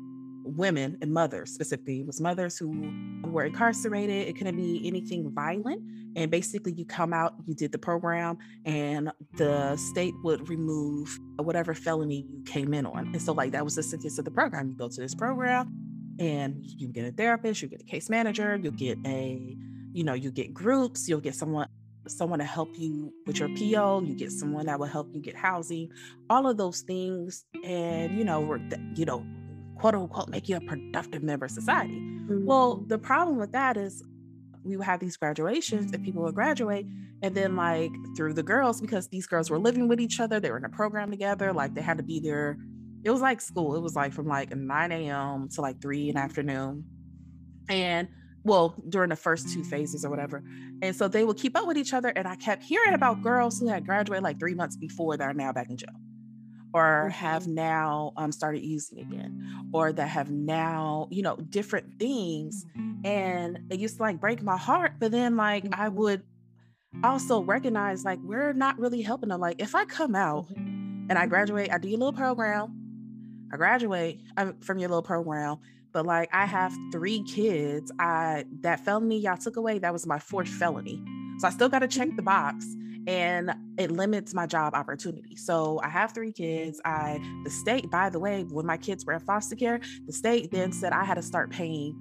women and mothers specifically it was mothers who were incarcerated it couldn't be anything violent and basically you come out you did the program and the state would remove whatever felony you came in on. And so like that was the sentence of the program. You go to this program and you get a therapist you get a case manager you'll get a you know you get groups you'll get someone someone to help you with your PO, you get someone that will help you get housing, all of those things, and you know, you know, quote unquote, make you a productive member of society. Mm-hmm. Well, the problem with that is we would have these graduations and people would graduate and then like through the girls because these girls were living with each other they were in a program together like they had to be there. It was like school. It was like from like 9 a.m to like 3 in the afternoon. And well during the first two phases or whatever. And so they would keep up with each other and i kept hearing about girls who had graduated like three months before that are now back in jail or have mm-hmm. now um, started using again or that have now you know different things and it used to like break my heart but then like i mm-hmm. would also recognize like we're not really helping them like if i come out and i graduate i do your little program i graduate from your little program but like I have three kids. I that felony y'all took away, that was my fourth felony. So I still got to check the box and it limits my job opportunity. So I have three kids. I the state, by the way, when my kids were in foster care, the state then said I had to start paying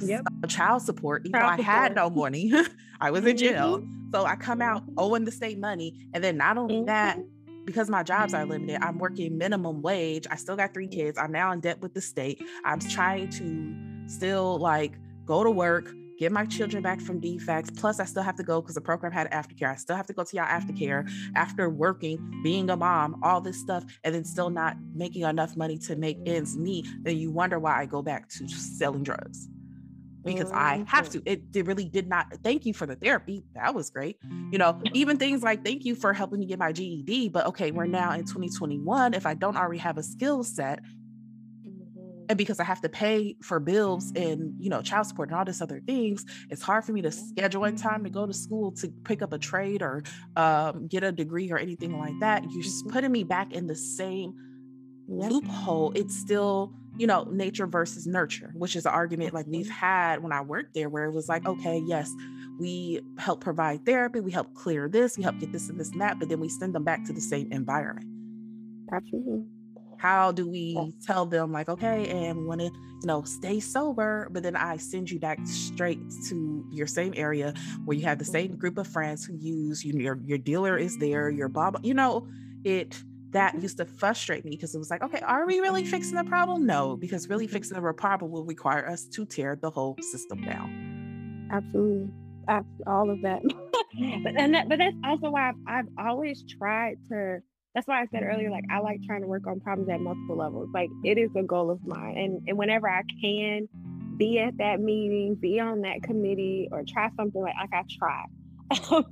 yep. child support, even child though I had no money. I was in jail. Mm-hmm. So I come out owing the state money. And then not only mm-hmm. that, because my jobs are limited, I'm working minimum wage. I still got three kids. I'm now in debt with the state. I'm trying to still like go to work, get my children back from DFCS. Plus, I still have to go because the program had aftercare. I still have to go to y'all aftercare after working, being a mom, all this stuff, and then still not making enough money to make ends meet. Then you wonder why I go back to selling drugs because I have to. It, it, really did not. Thank you for the therapy. That was great. You know, even things like thank you for helping me get my GED. But okay, we're now in 2021. If I don't already have a skill set, mm-hmm. And because I have to pay for bills and you know child support and all this other things, it's hard for me to schedule in time to go to school to pick up a trade or um, get a degree or anything like that. You're just mm-hmm. putting me back in the same loophole. It's still you know, nature versus nurture, which is an argument like we've had when I worked there, where it was like, okay, yes, we help provide therapy, we help clear this, we help get this and this and that, but then we send them back to the same environment. Absolutely. How do we tell them, like, okay, and we want to, you know, stay sober, but then I send you back straight to your same area where you have the same group of friends who use you, your your dealer is there, your bob, you know, it that mm-hmm. used to frustrate me because it was like, okay, are we really fixing the problem? No, because really fixing the problem will require us to tear the whole system down. Absolutely, all of that. but and that, but that's also why I've, I've always tried to. That's why I said earlier, like I like trying to work on problems at multiple levels. Like it is a goal of mine, and and whenever I can be at that meeting, be on that committee, or try something like like I try.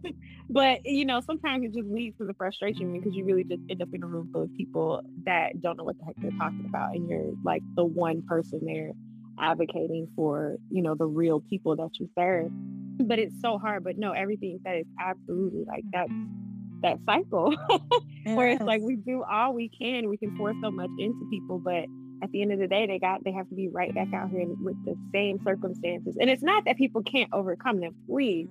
but you know, sometimes it just leads to the frustration because you really just end up in a room full of people that don't know what the heck they're talking about, and you're like the one person there advocating for you know the real people that you serve. But it's so hard. But no, everything that is absolutely like that's that cycle where it's like we do all we can, we can pour so much into people, but at the end of the day, they got they have to be right back out here with the same circumstances. And it's not that people can't overcome them. Please,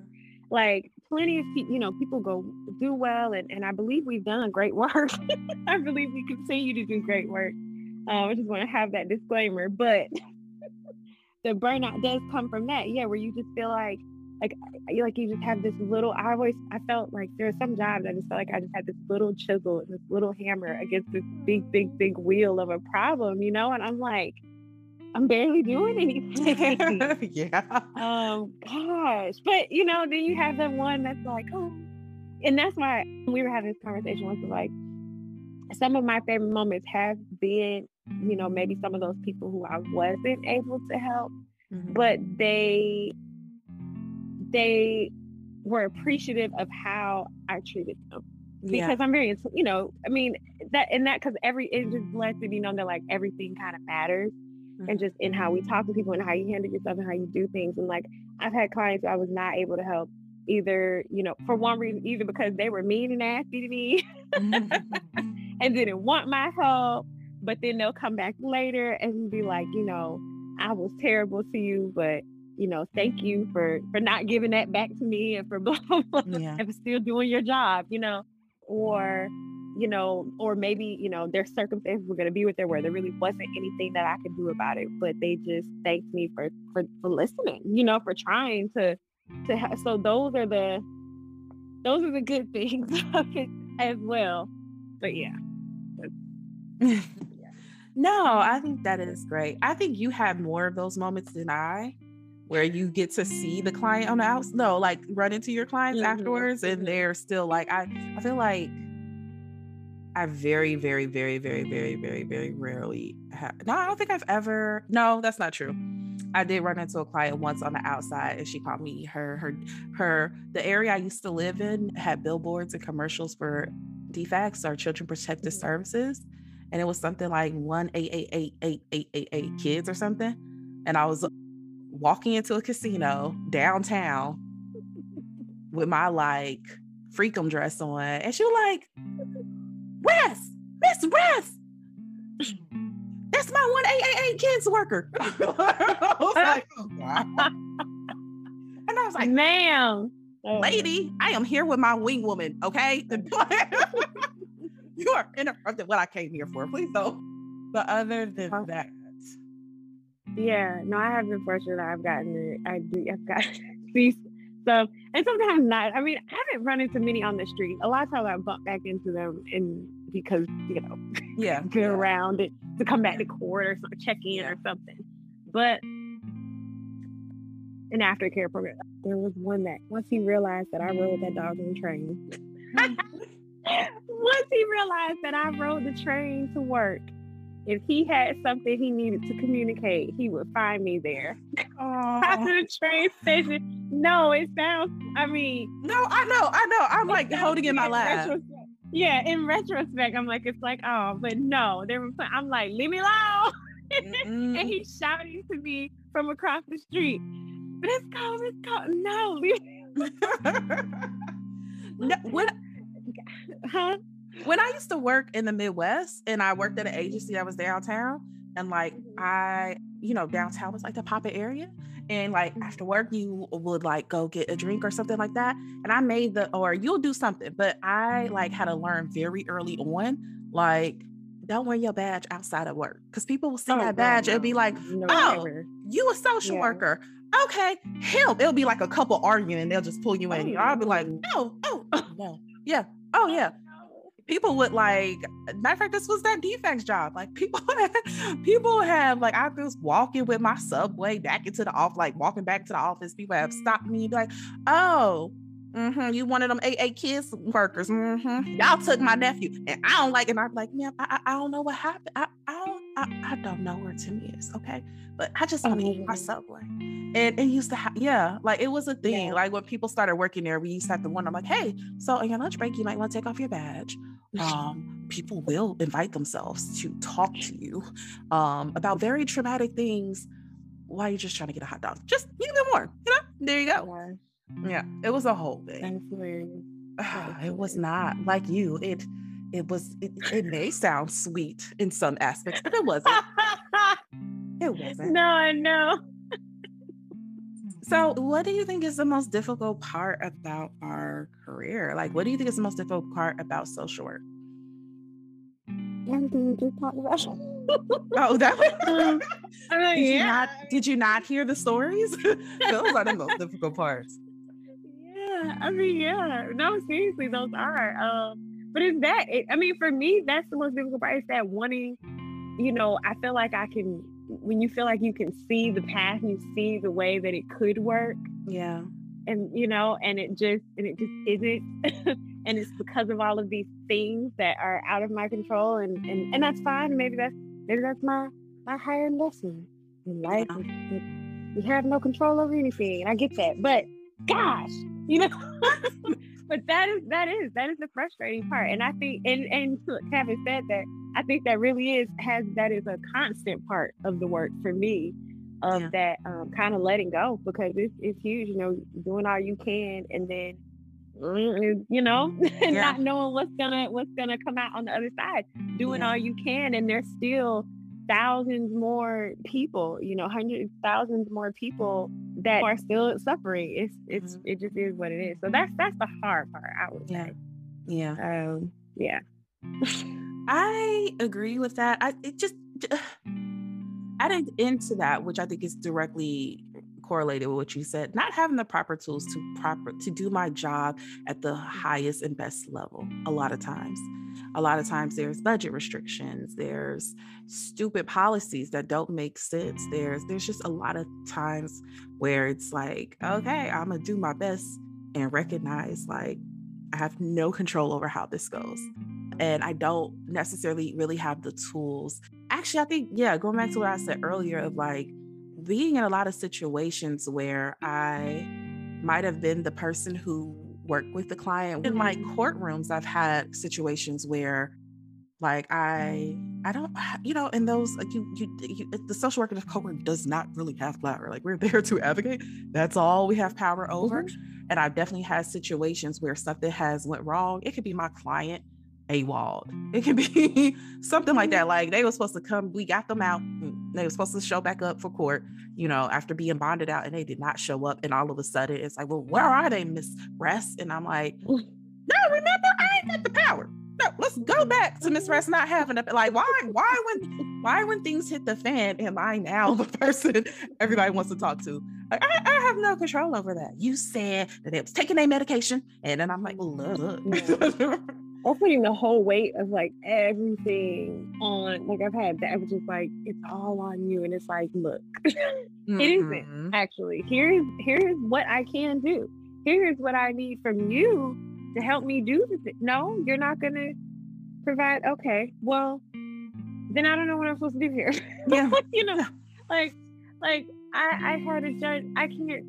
like plenty of people, you know, people go do well, and, and I believe we've done great work. I believe we continue to do great work. Um, I just want to have that disclaimer, but the burnout does come from that, yeah, where you just feel like, like, like you just have this little. I always, I felt like there are some jobs I just felt like I just had this little chisel, and this little hammer against this big, big, big wheel of a problem, you know, and I'm like I'm barely doing anything. yeah. Um, gosh. But you know, then you have that one that's like, oh, and that's why we were having this conversation once like some of my favorite moments have been, you know, maybe some of those people who I wasn't able to help, mm-hmm. but they they were appreciative of how I treated them. Because yeah. I'm very, you know, I mean that and that because every it just lets me know that like everything kind of matters and just in how we mm-hmm. talk to people and how you handle yourself and how you do things. And like I've had clients I was not able to help either, you know, for one reason, either because they were mean and nasty to me and didn't want my help, but then they'll come back later and be like, you know, I was terrible to you, but you know, thank you for for not giving that back to me and for blah blah blah yeah. and still doing your job, you know, or you know, or maybe, you know, their circumstances were going to be with there where there really wasn't anything that I could do about it, but they just thanked me for, for, for listening, you know, for trying to, to, ha- so those are the, those are the good things as well. But yeah. no, I think that is great. I think you have more of those moments than I where you get to see the client on the outs. No, like run into your clients mm-hmm. afterwards and mm-hmm. they're still like I I feel like I very, very, very, very, very, very, very rarely have. No, I don't think I've ever. No, that's not true. I did run into a client once on the outside, and she called me her her her. The area I used to live in had billboards and commercials for DFCS or Children Protective Services, and it was something like one eight eight eight eight eight eight eight kids or something. And I was walking into a casino downtown with my like freakum dress on, and she was like Ress, Miss Ress. That's my 1888 kids worker. I was like, oh, and I was like, ma'am, lady, I am here with my wing woman, okay? you are interrupting what I came here for. Please don't. But other than that. Yeah, no, I have been fortunate. I've gotten it. I do. I've got these stuff, and sometimes not. I mean, I haven't run into many on the street. A lot of times I bump back into them and because you know, yeah, been yeah. around it to come back to court or some, check in yeah. or something. But an aftercare program. There was one that once he realized that I rode that dog on the train. once he realized that I rode the train to work, if he had something he needed to communicate, he would find me there. After the train station. No, it sounds. I mean, no, I know, I know. I'm like holding in my lap. Yeah, in retrospect, I'm like, it's like, oh, but no, they were. I'm like, leave me alone. and he's shouting to me from across the street. Let's go, let's go. No, no when, huh? When I used to work in the Midwest and I worked at an agency that was downtown, and like mm-hmm. I, you know, downtown was like the poppin' area. And like after work, you would like go get a drink or something like that. And I made the, or you'll do something, but I like had to learn very early on, like, don't wear your badge outside of work because people will see oh, that badge no, and be like, no, oh, never. you a social yeah. worker. Okay, help. It'll be like a couple arguing and they'll just pull you in. Oh, I'll be like, no, oh, oh, no. Yeah. Oh, yeah people would like matter of fact this was that DFCS job like people people have like i was walking with my subway back into the office like walking back to the office people have stopped me and be like oh mm-hmm, you one of them AA kids workers mm-hmm. y'all took my nephew and i don't like and i'm like man I, I don't know what happened i, I, I don't know where Tim is okay but i just want to eat my subway and it used to have yeah like it was a thing yeah. like when people started working there we used to have to wonder I'm like hey so on your lunch break you might want to take off your badge um, people will invite themselves to talk to you um, about very traumatic things while you're just trying to get a hot dog. Just a little bit more, you know? There you go. Yeah, yeah it was a whole thing. It was not like you. It it was it, it may sound sweet in some aspects, but it wasn't. it wasn't. No, I know. So, what do you think is the most difficult part about our career? Like, what do you think is the most difficult part about social work? Everything you just about. oh, that was. Um, did, yeah. you not, did you not hear the stories? those are the most difficult parts. Yeah, I mean, yeah. No, seriously, those are. Um, but it's that. It, I mean, for me, that's the most difficult part. Is that wanting. You know, I feel like I can when you feel like you can see the path, you see the way that it could work. Yeah. And you know, and it just and it just isn't. and it's because of all of these things that are out of my control and and, and that's fine. Maybe that's maybe that's my my higher lesson in life. You have no control over anything. And I get that. But gosh, you know but that is that is that is the frustrating part. And I think and and having said that, I think that really is has that is a constant part of the work for me of yeah. that um, kind of letting go because it's it's huge. You know, doing all you can and then you know yeah. not knowing what's gonna what's gonna come out on the other side doing yeah. all you can and there's still thousands more people, you know, hundreds, thousands more people that are still suffering. It's it's mm-hmm. it just is what it is. So that's that's the hard part, I would yeah. say. Yeah. Um, yeah. I agree with that. I it just added into that, which I think is directly correlated with what you said not having the proper tools to proper to do my job at the highest and best level a lot of times a lot of times there's budget restrictions there's stupid policies that don't make sense there's there's just a lot of times where it's like okay i'm gonna do my best and recognize like i have no control over how this goes. And i don't necessarily really have the tools. Actually i think yeah going back to what i said earlier of like being in a lot of situations where i might have been the person who work with the client. In my courtrooms, I've had situations where like I I don't you know in those like you you, you the social worker courtroom does not really have power like we're there to advocate that's all we have power over mm-hmm. and I've definitely had situations where something has went wrong it could be my client AWOL. It can be something like that. Like they were supposed to come, we got them out. Mm, they were supposed to show back up for court, you know, after being bonded out, and they did not show up. And all of a sudden, it's like, well, where are they, Miss Ress? And I'm like, no, remember, I ain't got the power. No, let's go back to Miss Ress not having a like. Why? Why when? Why when things hit the fan, am I now the person everybody wants to talk to? Like, I, I have no control over that. You said that they was taking a medication, and then I'm like, look. or putting the whole weight of like everything on like I've had that was just like it's all on you and it's like look mm-hmm. it isn't mm-hmm. actually here's here's what I can do here's what I need from you to help me do this no you're not gonna provide okay well then I don't know what I'm supposed to do here yeah you know like like I I had a judge I can't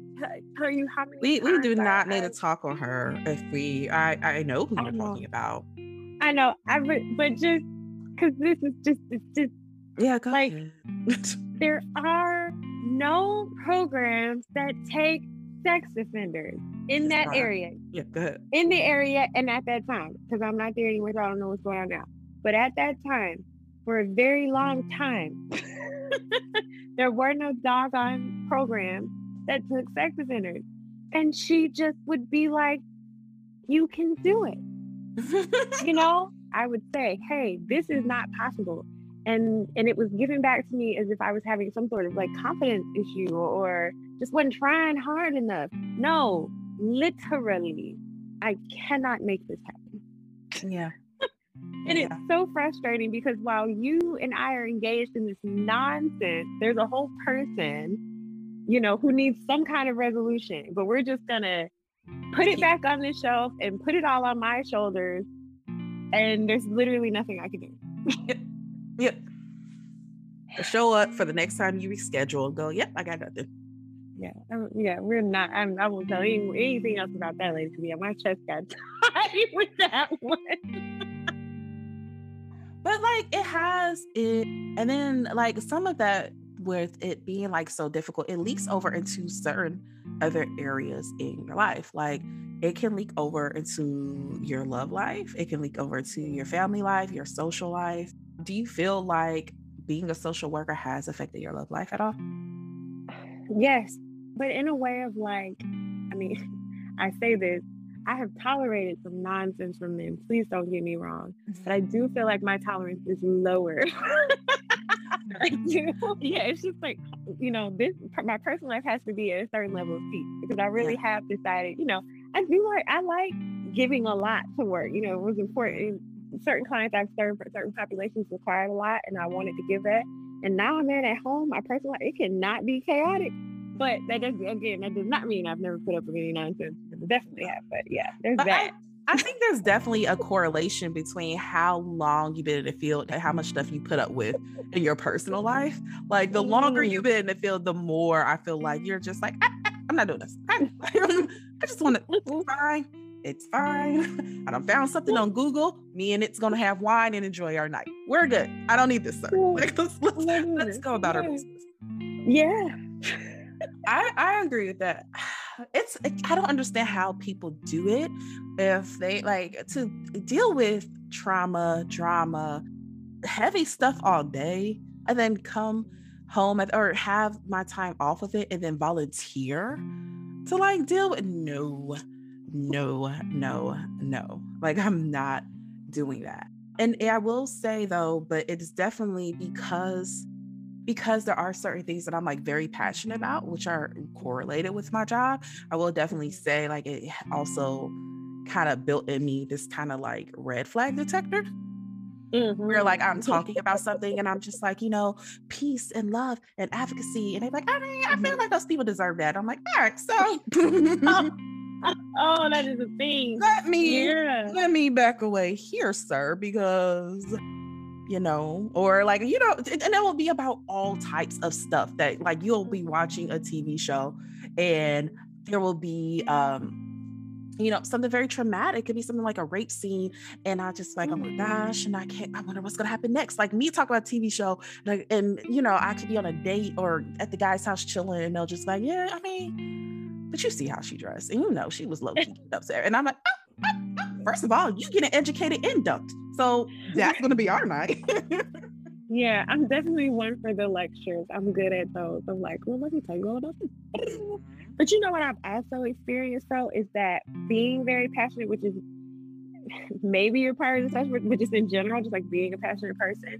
tell you how many. We we do not I, need to talk on her if we. I I know who you're talking about. I know. I but, but just because this is just it's just yeah. like there are no programs that take sex offenders in that area. Yeah, good. In the area and at that time, because I'm not there anymore, so I don't know what's going on now. But at that time, for a very long time, there were no doggone programs that took sex offenders. And she just would be like, You can do it. you know, I would say, Hey, this is not possible. And and it was given back to me as if I was having some sort of like confidence issue or just wasn't trying hard enough. No, literally, I cannot make this happen. Yeah. and yeah. it's so frustrating because while you and I are engaged in this nonsense, there's a whole person you know, who needs some kind of resolution. But we're just gonna put it back on the shelf and put it all on my shoulders. And there's literally nothing I can do. yep. yep. Show up for the next time you reschedule and go, yep, I got nothing. Yeah, yeah, we're not. I'm, I won't tell you anything else about that later. Yeah, my chest got tight with that one. but like it has it, and then like some of that with it being like so difficult, it leaks over into certain other areas in your life. Like it can leak over into your love life, it can leak over to your family life, your social life. Do you feel like being a social worker has affected your love life at all? Yes, but in a way of like, I mean, I say this, I have tolerated some nonsense from men. Please don't get me wrong. But mm-hmm. I do feel like my tolerance is lower yeah, it's just like you know, this my personal life has to be at a certain level of peace because I really yeah. have decided, you know, I do like I like giving a lot to work. You know, it was important. Certain clients I've served for certain populations required a lot, and I wanted to give that. And now I'm in at home. My personal life it cannot be chaotic, but that does again that does not mean I've never put up with any nonsense. definitely have, but yeah, there's but that. I- I think there's definitely a correlation between how long you've been in the field and how much stuff you put up with in your personal life. Like the longer you've mm-hmm. been in the field, the more I feel like you're just like, ah, ah, ah I'm not doing this. Ah, I, I just want to. It's mm-hmm. fine. It's fine. I done found something on Google. Me and it's gonna have wine and enjoy our night. We're good. I don't need this, sir. Mm. Like, let's, let's, let's go about our business. Yeah. I, I agree with that. It's I don't understand how people do it if they like to deal with trauma, drama, heavy stuff all day, and then come home or have my time off of it and then volunteer to like deal with no, no, no, no. Like I'm not doing that. And I will say though, but it's definitely because because there are certain things that I'm like very passionate about, which are correlated with my job, I will definitely say like it also kind of built in me this kind of like red flag detector. Mm-hmm. Where like I'm talking about something and I'm just like, you know, peace and love and advocacy. And they're like, I mean, I feel like those people deserve that. I'm like, all right, so oh, that is a thing. Let me yeah. let me back away here, sir, because you know, or like, you know, and it will be about all types of stuff that like you'll be watching a TV show and there will be um you know, something very traumatic. It could be something like a rape scene. And I just like, oh my gosh, and I can't, I wonder what's gonna happen next. Like me talk about TV show, like, and you know, I could be on a date or at the guy's house chilling, and they'll just like, yeah, I mean, but you see how she dressed, and you know she was low key upset. And I'm like, oh, oh, oh. first of all, you get an educated dumped. So that's gonna be our night. yeah, I'm definitely one for the lectures. I'm good at those. I'm like, well, let me tell you all about this. Mm-hmm. But you know what I've also experienced though is that being very passionate, which is maybe you're part of the session, but just in general, just like being a passionate person,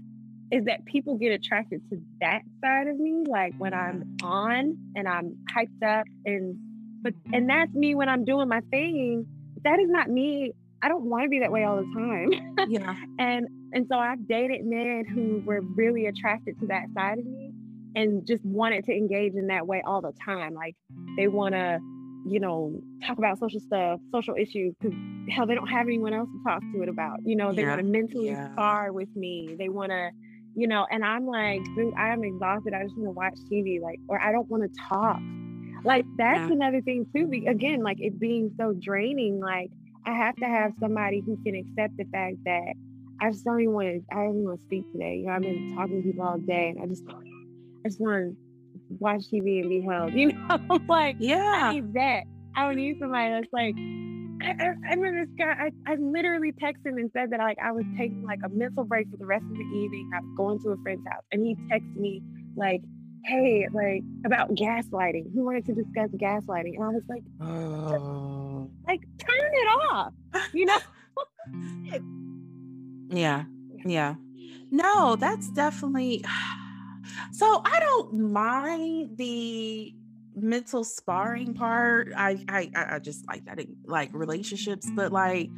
is that people get attracted to that side of me. Like when I'm mm-hmm. on and I'm hyped up and but and that's me when I'm doing my thing. That is not me. I don't want to be that way all the time. Yeah. and and so I've dated men who were really attracted to that side of me and just wanted to engage in that way all the time. Like they want to, you know, talk about social stuff, social issues, because hell, they don't have anyone else to talk to it about. You know, they yeah. want to mentally yeah. spar with me. They want to, you know, and I'm like, dude, I am exhausted. I just want to watch TV, like, or I don't want to talk. Like that's yeah. another thing too. Again, like it being so draining. Like I have to have somebody who can accept the fact that I just don't even want to. I don't even want to speak today. You know, I've been talking to people all day, and I just I just want to watch TV and be held. You know, like yeah, I need that. I would need somebody that's like. I, I, I remember this guy. I, I literally texted him and said that like I was taking like a mental break for the rest of the evening. I was going to a friend's house, and he texted me like, "Hey, like about gaslighting. He wanted to discuss gaslighting?" And I was like, oh. "Like, turn it off," you know? yeah, yeah. No, that's definitely. So I don't mind the mental sparring part. I I I just like that like relationships, but like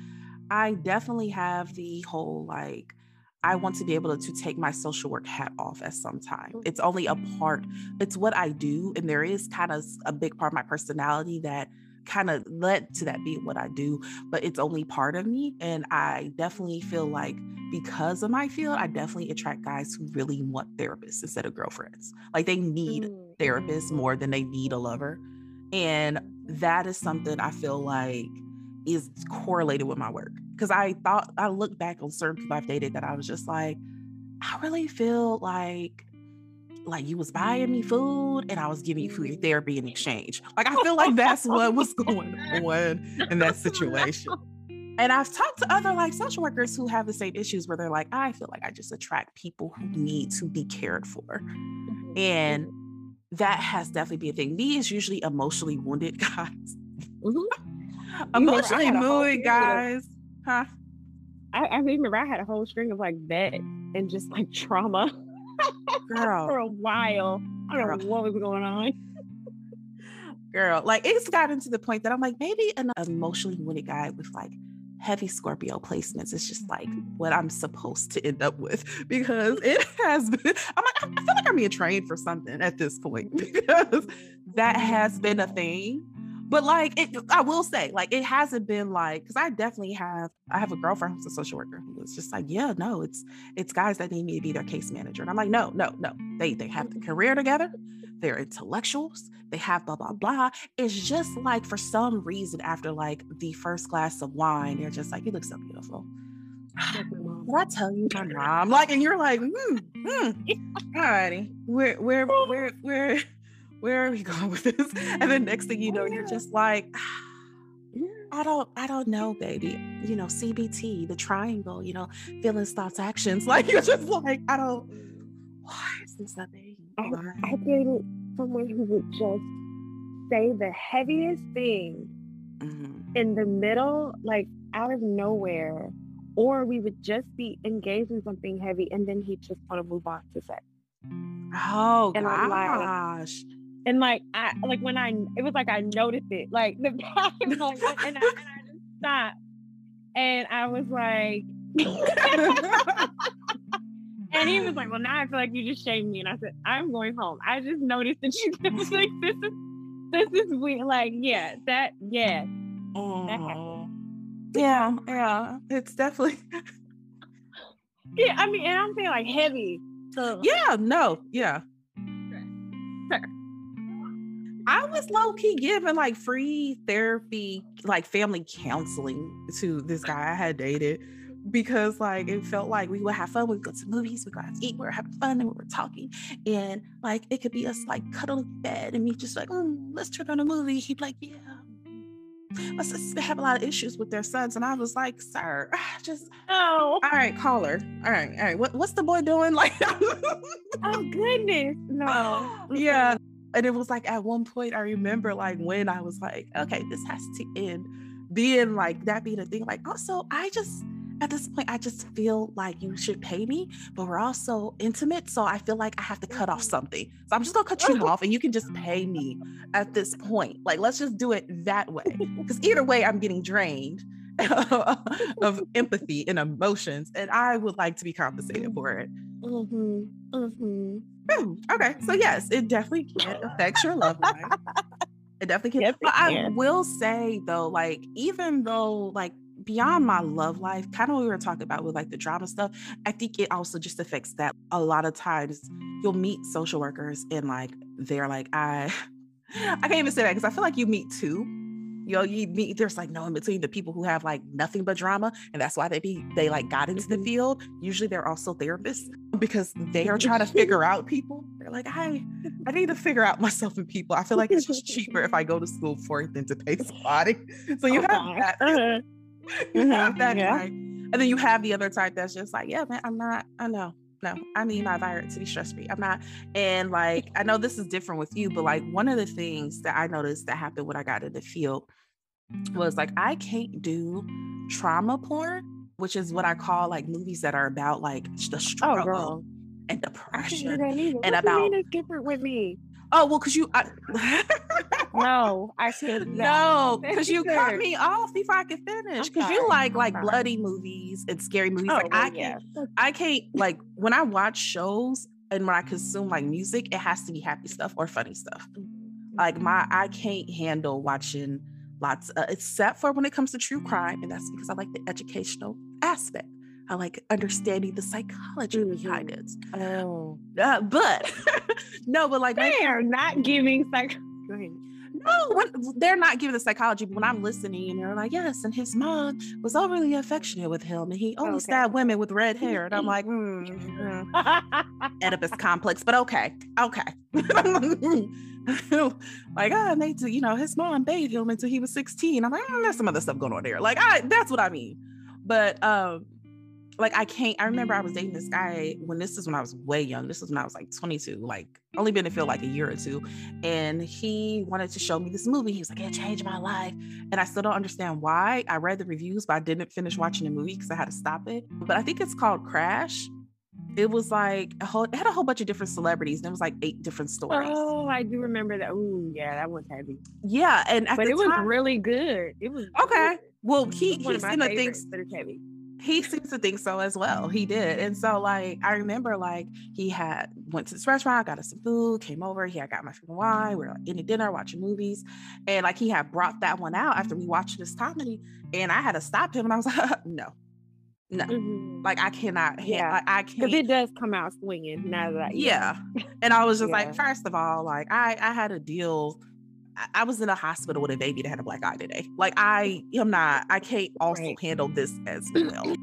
I definitely have the whole like I want to be able to, to take my social work hat off at some time. It's only a part, it's what I do. And there is kind of a big part of my personality that kind of led to that being what I do, but it's only part of me. And I definitely feel like because of my field, I definitely attract guys who really want therapists instead of girlfriends. Like they need mm. therapists more than they need a lover. And that is something I feel like is correlated with my work. Cause I thought I look back on certain people I've dated that I was just like, I really feel like like you was buying me food and I was giving you food therapy in exchange. Like I feel like that's what was going on in that situation. And I've talked to other like social workers who have the same issues where they're like, I feel like I just attract people who need to be cared for. Mm-hmm. And that has definitely been a thing. Me is usually emotionally wounded guys. Mm-hmm. emotionally wounded guys. Huh? I, I remember I had a whole string of like vet and just like trauma Girl. for a while. I don't Girl. know what was going on. Girl, like it's gotten to the point that I'm like, maybe an emotionally wounded guy with like heavy Scorpio placements is just like what I'm supposed to end up with because it has been. I'm like, I feel like I'm being trained for something at this point because that has been a thing. But like, it, I will say, like, it hasn't been like because I definitely have. I have a girlfriend who's a social worker who was just like, yeah, no, it's it's guys that need me to be their case manager, and I'm like, no, no, no. They they have the career together they're intellectuals, they have blah, blah, blah. It's just like for some reason, after like the first glass of wine, they're just like, you look so beautiful. Did I tell you my mom? Like, and you're like, mm, mm. alrighty, where, where, where, where, where are we going with this? And then next thing you know, you're just like, I don't, I don't know, baby. You know, CBT, the triangle, you know, feelings, thoughts, actions. Like you're just like, I don't. Why is this a thing? I, I dated someone who would just say the heaviest thing mm-hmm. in the middle, like out of nowhere, or we would just be engaged in something heavy and then he'd just want to move on to sex. Oh And I'm like- gosh. And like I like when I it was like I noticed it. Like the pattern like and I, and I just stopped. And I was like and he was like, Well now I feel like you just shamed me. And I said, I'm going home. I just noticed that you like this is this is weird. Like, yeah, that yeah. Oh. Yeah, yeah. It's definitely Yeah, I mean and I'm saying like heavy. So Yeah, no, yeah. Sure. I was low key giving like free therapy, like family counseling to this guy I had dated because like it felt like we would have fun. We'd go to movies, we'd go out to eat, we were having fun and we were talking. And like it could be us like cuddling in bed and me just like, mm, let's turn on a movie. He'd be like, yeah. My sisters have a lot of issues with their sons. And I was like, sir, just Oh, all right, call her. All right, all right. What, what's the boy doing? Like oh goodness. No. yeah. And it was like at one point I remember like when I was like, okay, this has to end. Being like that being a thing, like also I just at this point I just feel like you should pay me, but we're also intimate. So I feel like I have to cut off mm-hmm. something. So I'm just gonna cut you off and you can just pay me at this point. Like let's just do it that way. Because either way I'm getting drained of empathy and emotions. And I would like to be compensated for it. Mm-hmm. Mm-hmm. Hmm, Okay, so yes, it definitely can affect your love life. It definitely can. But I will say though, like even though like beyond my love life, kind of what we were talking about with like the drama stuff, I think it also just affects that. A lot of times you'll meet social workers and like they're like I, I can't even say that because I feel like you meet two. You know, you meet there's like no in between the people who have like nothing but drama, and that's why they be they like got into the field. Usually they're also therapists because they are trying to figure out people. They're like, I I need to figure out myself and people. I feel like it's just cheaper if I go to school for it than to pay somebody. So you have that. Uh-huh. You have Mhm, that yeah. type. And then you have the other type that's just like, yeah, man, I'm not, I know. No, I need my environment to be stress free. I'm not. And like, I know this is different with you, but like one of the things that I noticed that happened when I got in the field was like, I can't do trauma porn, which is what I call like movies that are about like the Oh, struggle girl. and I can't do depression. that and What do you mean about- it's different with me? Oh, well, because you, I, No, I said no, because you cut me off before I could finish. Because you like like bloody movies and scary movies. Oh, like well, I can't yeah. I can't like when I watch shows and when I consume like music, it has to be happy stuff or funny stuff. Like my I can't handle watching lots uh, except for when it comes to true crime and that's because I like the educational aspect. I like understanding the psychology behind it. Oh, Uh, but no, but like they are not giving psych. No, when, they're not giving the psychology, but when I'm listening and they're like, yes, and his mom was overly affectionate with him and he only Okay. stabbed women with red hair. And I'm like, hmm, hmm. Oedipus complex, but okay, okay. like I made to, you know, his mom bathed him until he was 16. I'm like, mm, there's some other stuff going on there. Like I that's what I mean. But um, like I can't, I remember I was dating this guy when this is when I was way young. This was when I was like 22, like only been in the field like a year or two. And he wanted to show me this movie. He was like, it changed my life. And I still don't understand why. I read the reviews, but I didn't finish watching the movie because I had to stop it. But I think it's called Crash it was like a whole it had a whole bunch of different celebrities and it was like eight different stories Oh, I do remember that. Ooh, yeah, that was heavy. yeah and But the it was really good. It was okay well he good. one he seemed to favorites, think but it's heavy. He seems to think so as well. He did. And so like i remember like he had went to this restaurant got us some food came over he had got my favorite wine we were like eating dinner watching movies. And like he had brought that one out after we watched this comedy and i had to stop him and i was like no. No. Mhm. like i cannot yeah Yeah, like, i can't Because it does come out swinging. Now that I, yeah. And i was just Yeah. like first of all like i i had a deal I- was in a hospital with a baby that had a black eye today. Like I am not, I can't also Right. handle this as well.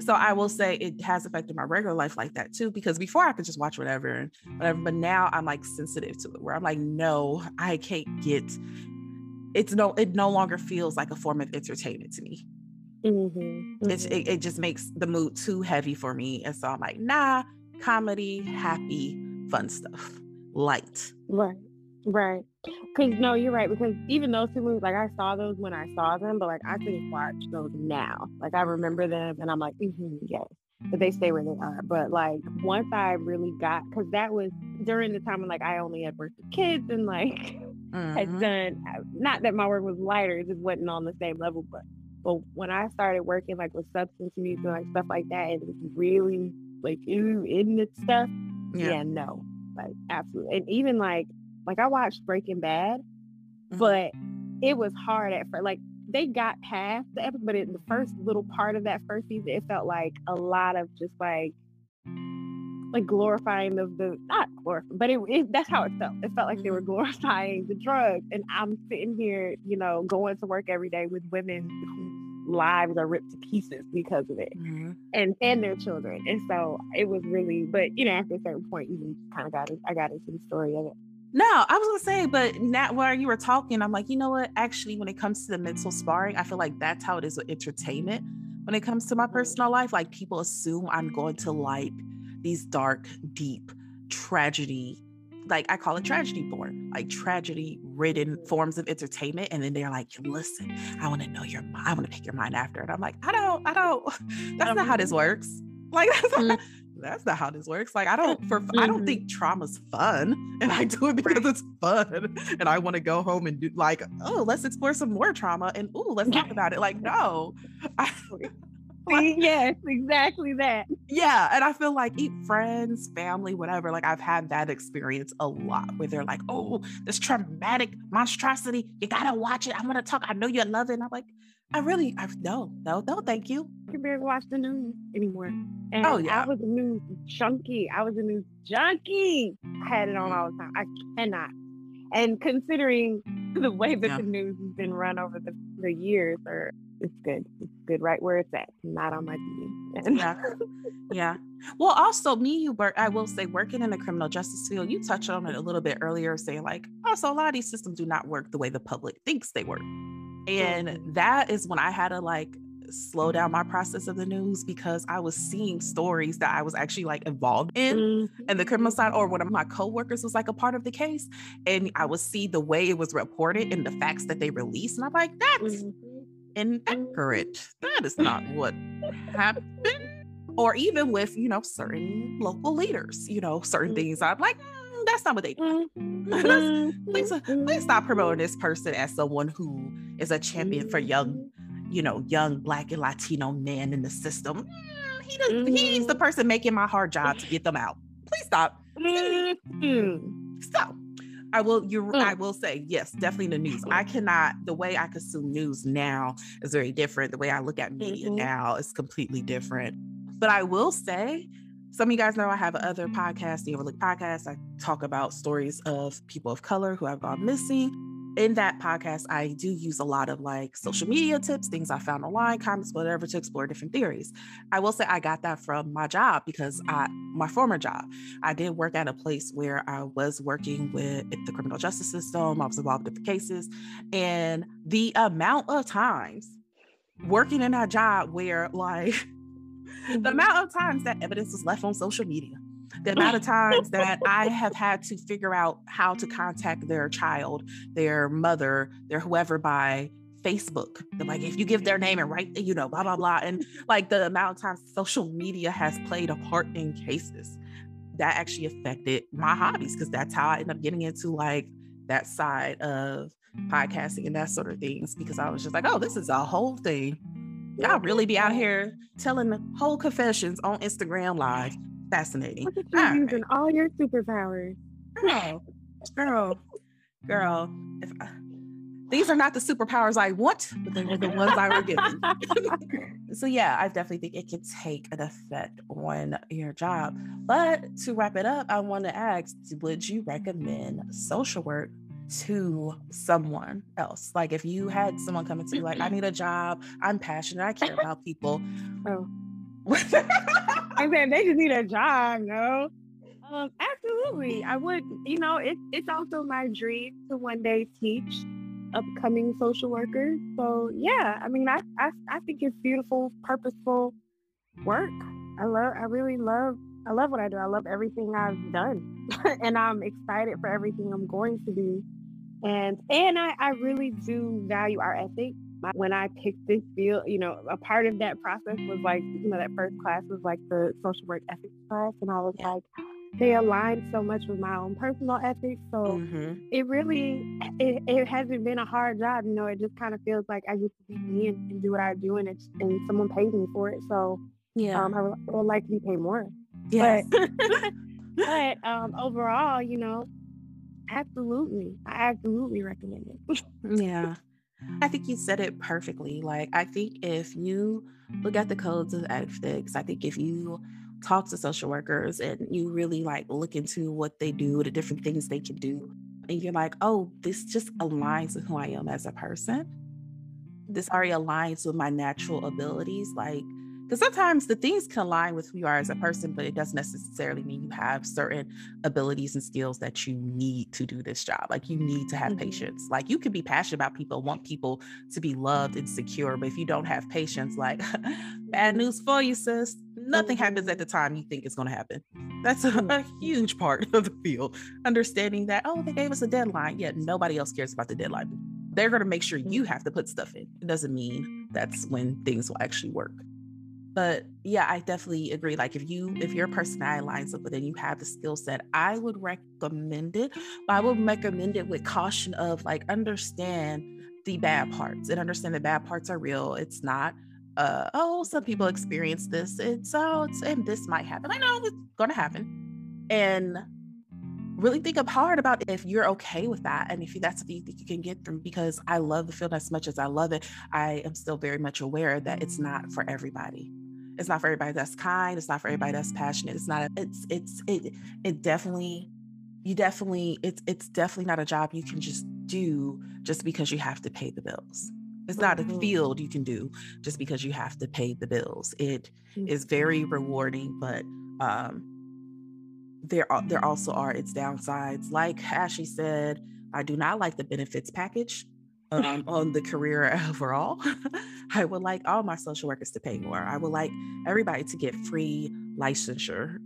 So I will say it has affected my regular life like that too, because before I could just watch whatever and whatever, but now I'm like sensitive to it where I'm like, no, I can't get it's no, it no longer feels like a form of entertainment to me. Mhm, It's, mhm. it, it just makes the mood too heavy for me. And so I'm like, nah, comedy, happy, fun stuff, light. Right. Right. Because no, you're right. Because even those two movies, like I saw those when I saw them, but like I couldn't watch those now. Like I remember them, and I'm like, mm-hmm, yes. but they stay where they are. But like once I really got, because that was during the time when like I only had worked with kids and like mm-hmm. had done, uh, not that my work was lighter, it just wasn't on the same level, but but when I started working like with substance abuse and like stuff like that, and it's really like in, in it stuff, yeah. yeah, no, like absolutely, and even like like I watched Breaking Bad, mm-hmm. but it was hard at first. Like they got past the epic, but in the first little part of that first season, it felt like a lot of just like like glorifying of the not glorifying, but it, it, that's how it felt. It felt like they were mm-hmm. glorifying the drugs, and I'm sitting here, you know, going to work every day with women whose lives are ripped to pieces because of it, mm-hmm. and and their children. And so it was really, but you know, after a certain point, you kind of got it. I got into the story of it. No, I was gonna say, but now while you were talking, I'm like, you know what? Actually, when it comes to the mental sparring, I feel like that's how it is with entertainment. When it comes to my personal life, like people assume I'm going to like these dark, deep tragedy, like I call it tragedy born, like tragedy ridden forms of entertainment. And then they're like, listen, I want to know your. I want to pick your mind after. And I'm like, I don't, I don't, that's not how this works. Like that's mm. not, that's not how this works. Like I don't for mm-hmm. I don't mm-hmm. think trauma's fun, and I do it because it's fun, and I want to go home and do like oh let's explore some more trauma and oh let's talk about it. Like no, I, like, yes, exactly that. Yeah, and I feel like eat friends, family, whatever. Like I've had that experience a lot where they're like, oh this traumatic monstrosity, you gotta watch it. I'm gonna talk. I know you love it. And I'm like I really, I no, no, no, thank you. Can barely watch the news anymore. Oh, and oh yeah, I was a news junkie. I was a news junkie. I had it on all the time. I cannot. And considering the way that yeah. the news has been run over the, the years, or it's good. It's good right where it's at, not on my TV. yeah, yeah. Well, also me, you work. I will say, working in the criminal justice field, you touched on it a little bit earlier, saying like, oh, also a lot of these systems do not work the way the public thinks they work. And mm-hmm. that is when I had to like slow down my process of the news because I was seeing stories that I was actually like involved in mm-hmm. and the criminal side, or one of my coworkers was like a part of the case. And I would see the way it was reported and the facts that they released. And I'm like, that's mm-hmm. inaccurate. That is not what happened. Or even with, you know, certain local leaders, you know, certain mm-hmm. things I'm like, that's not what they do. Mm-hmm. please, please stop promoting this person as someone who is a champion for young, you know, young black and Latino men in the system. Mm, he does, mm-hmm. he's the person making my hard job to get them out. Please stop. Mm-hmm. So I will you mm. I will say yes, definitely the news. I cannot the way I consume news now is very different. The way I look at media mm-hmm. now is completely different. But I will say some of you guys know I have other podcasts, the Overlook Podcast. I talk about stories of people of color who have gone missing in that podcast, I do use a lot of like social media tips, things I found online, comments, whatever, to explore different theories. I will say I got that from my job because I, my former job, I did work at a place where I was working with the criminal justice system. I was involved with the cases, and the amount of times working in that job where like the mm-hmm. amount of times that evidence was left on social media the amount of times that I have had to figure out how to contact their child, their mother, their whoever by Facebook. They're like, if you give their name and write, you know, blah, blah, blah. And like the amount of times social media has played a part in cases that actually affected my hobbies because that's how I ended up getting into like that side of podcasting and that sort of things because I was just like, oh, this is a whole thing. Y'all really be out here telling whole confessions on Instagram Live fascinating. Look at you all using right. all your superpowers. Girl, girl, girl. If I, these are not the superpowers I want, but they were the ones I were given. so yeah, I definitely think it can take an effect on your job. But to wrap it up, I want to ask: Would you recommend social work to someone else? Like if you had someone coming to you, like, I need a job, I'm passionate, I care about people. Oh. I said they just need a job, no. Um, absolutely. I would, you know, it, it's also my dream to one day teach upcoming social workers. So yeah, I mean I, I I think it's beautiful, purposeful work. I love I really love I love what I do. I love everything I've done. and I'm excited for everything I'm going to do. And and I, I really do value our ethic when I picked this field, you know, a part of that process was like, you know, that first class was like the social work ethics class. And I was yeah. like, they align so much with my own personal ethics. So mm-hmm. it really, it, it, hasn't been a hard job. You know, it just kind of feels like I to be me and, and do what I do and it's, and someone pays me for it. So yeah, um, I would, I would like to be paid more. Yeah. But, but um, overall, you know, absolutely, I absolutely recommend it. yeah. I think you said it perfectly. Like, I think if you look at the codes of ethics, I think if you talk to social workers and you really like look into what they do, the different things they can do, and you're like, oh, this just aligns with who I am as a person. This already aligns with my natural abilities. Like, because sometimes the things can align with who you are as a person, but it doesn't necessarily mean you have certain abilities and skills that you need to do this job. Like you need to have mm-hmm. patience. Like you can be passionate about people, want people to be loved and secure, but if you don't have patience, like bad news for you, sis. Nothing happens mm-hmm. at the time you think it's going to happen. That's a, a huge part of the field. Understanding that, oh, they gave us a deadline. Yet nobody else cares about the deadline. They're going to make sure you have to put stuff in. It doesn't mean that's when things will actually work but yeah i definitely agree like if you if your personality lines up with it and you have the skill set i would recommend it but i would recommend it with caution of like understand the bad parts and understand the bad parts are real it's not uh oh some people experience this it's oh it's and this might happen i know it's gonna happen and really think up hard about if you're okay with that and if that's something you think you can get through because I love the field as much as I love it. I am still very much aware that it's not for everybody. It's not for everybody that's kind. It's not for everybody that's passionate. It's not. A, It's it's it it definitely you definitely it's it's definitely not a job you can just do just because you have to pay the bills. It's not a mm-hmm. field you can do just because you have to pay the bills. It is very rewarding, but um, there are there also are its downsides. Like Ashley said, I do not like the benefits package um, on the career overall. I would like all my social workers to pay more. I would like everybody to get free licensure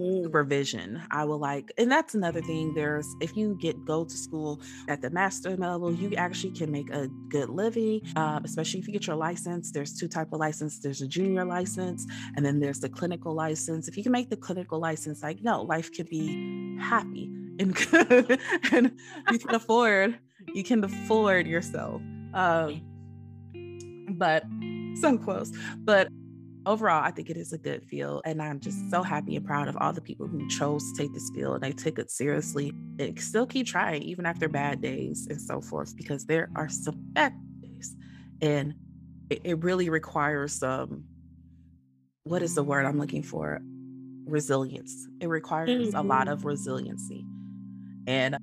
mm. supervision. I would like, and that's another thing. There's if you get go to school at the master level, you actually can make a good living. Uh, especially if you get your license. There's two type of license. There's a junior license, and then there's the clinical license. If you can make the clinical license, like no, life can be happy and good, and you can afford you can afford yourself. Um, but some close. But overall, I think it is a good field. And I'm just so happy and proud of all the people who chose to take this field and they took it seriously and still keep trying, even after bad days and so forth, because there are some bad days. And it, it really requires some, um, what is the word I'm looking for? Resilience. It requires mm-hmm. a lot of mm-hmm. resiliency. And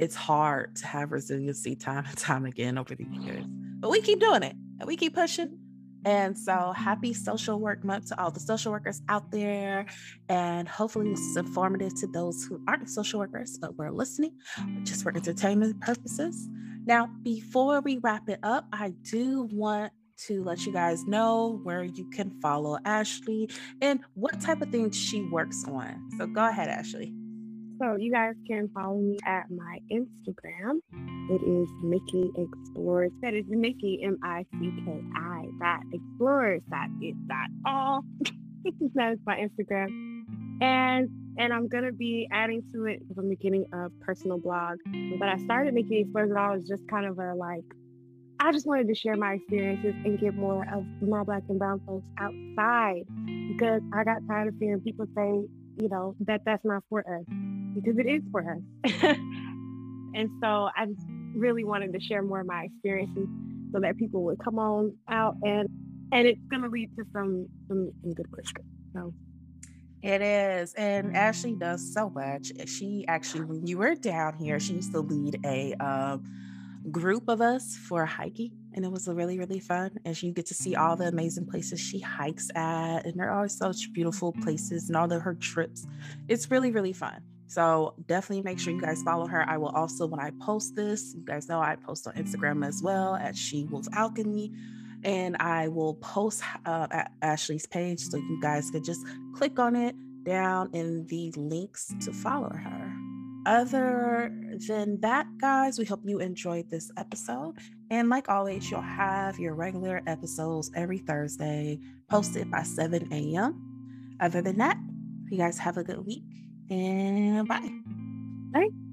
it's hard to have resiliency time and time again over the years. But we keep doing it and we keep pushing. And so happy social work month to all the social workers out there. And hopefully this is informative to those who aren't social workers, but we're listening just for entertainment purposes. Now, before we wrap it up, I do want to let you guys know where you can follow Ashley and what type of things she works on. So go ahead, Ashley. So you guys can follow me at my Instagram. It is Micki Explorers. That is Micki M I C K I dot explorers dot it dot all. that is my Instagram. And and I'm gonna be adding to it because I'm beginning a personal blog. But I started Micki Explores, I was just kind of a like I just wanted to share my experiences and get more of my black and brown folks outside because I got tired of hearing people say, you know, that that's not for us because it is for us. and so I just really wanted to share more of my experiences so that people would come on out and and it's going to lead to some some, some good work. So it is. And Ashley does so much. She actually, when you were down here, she used to lead a um, group of us for hiking. And it was really, really fun. as you get to see all the amazing places she hikes at. And they're always such beautiful places and all of her trips. It's really, really fun. So definitely make sure you guys follow her. I will also, when I post this, you guys know I post on Instagram as well at She Wolf Alchemy. And I will post uh, at Ashley's page so you guys could just click on it down in the links to follow her. Other than that, guys, we hope you enjoyed this episode. And like always, you'll have your regular episodes every Thursday, posted by 7 a.m. Other than that, you guys have a good week and bye. Bye.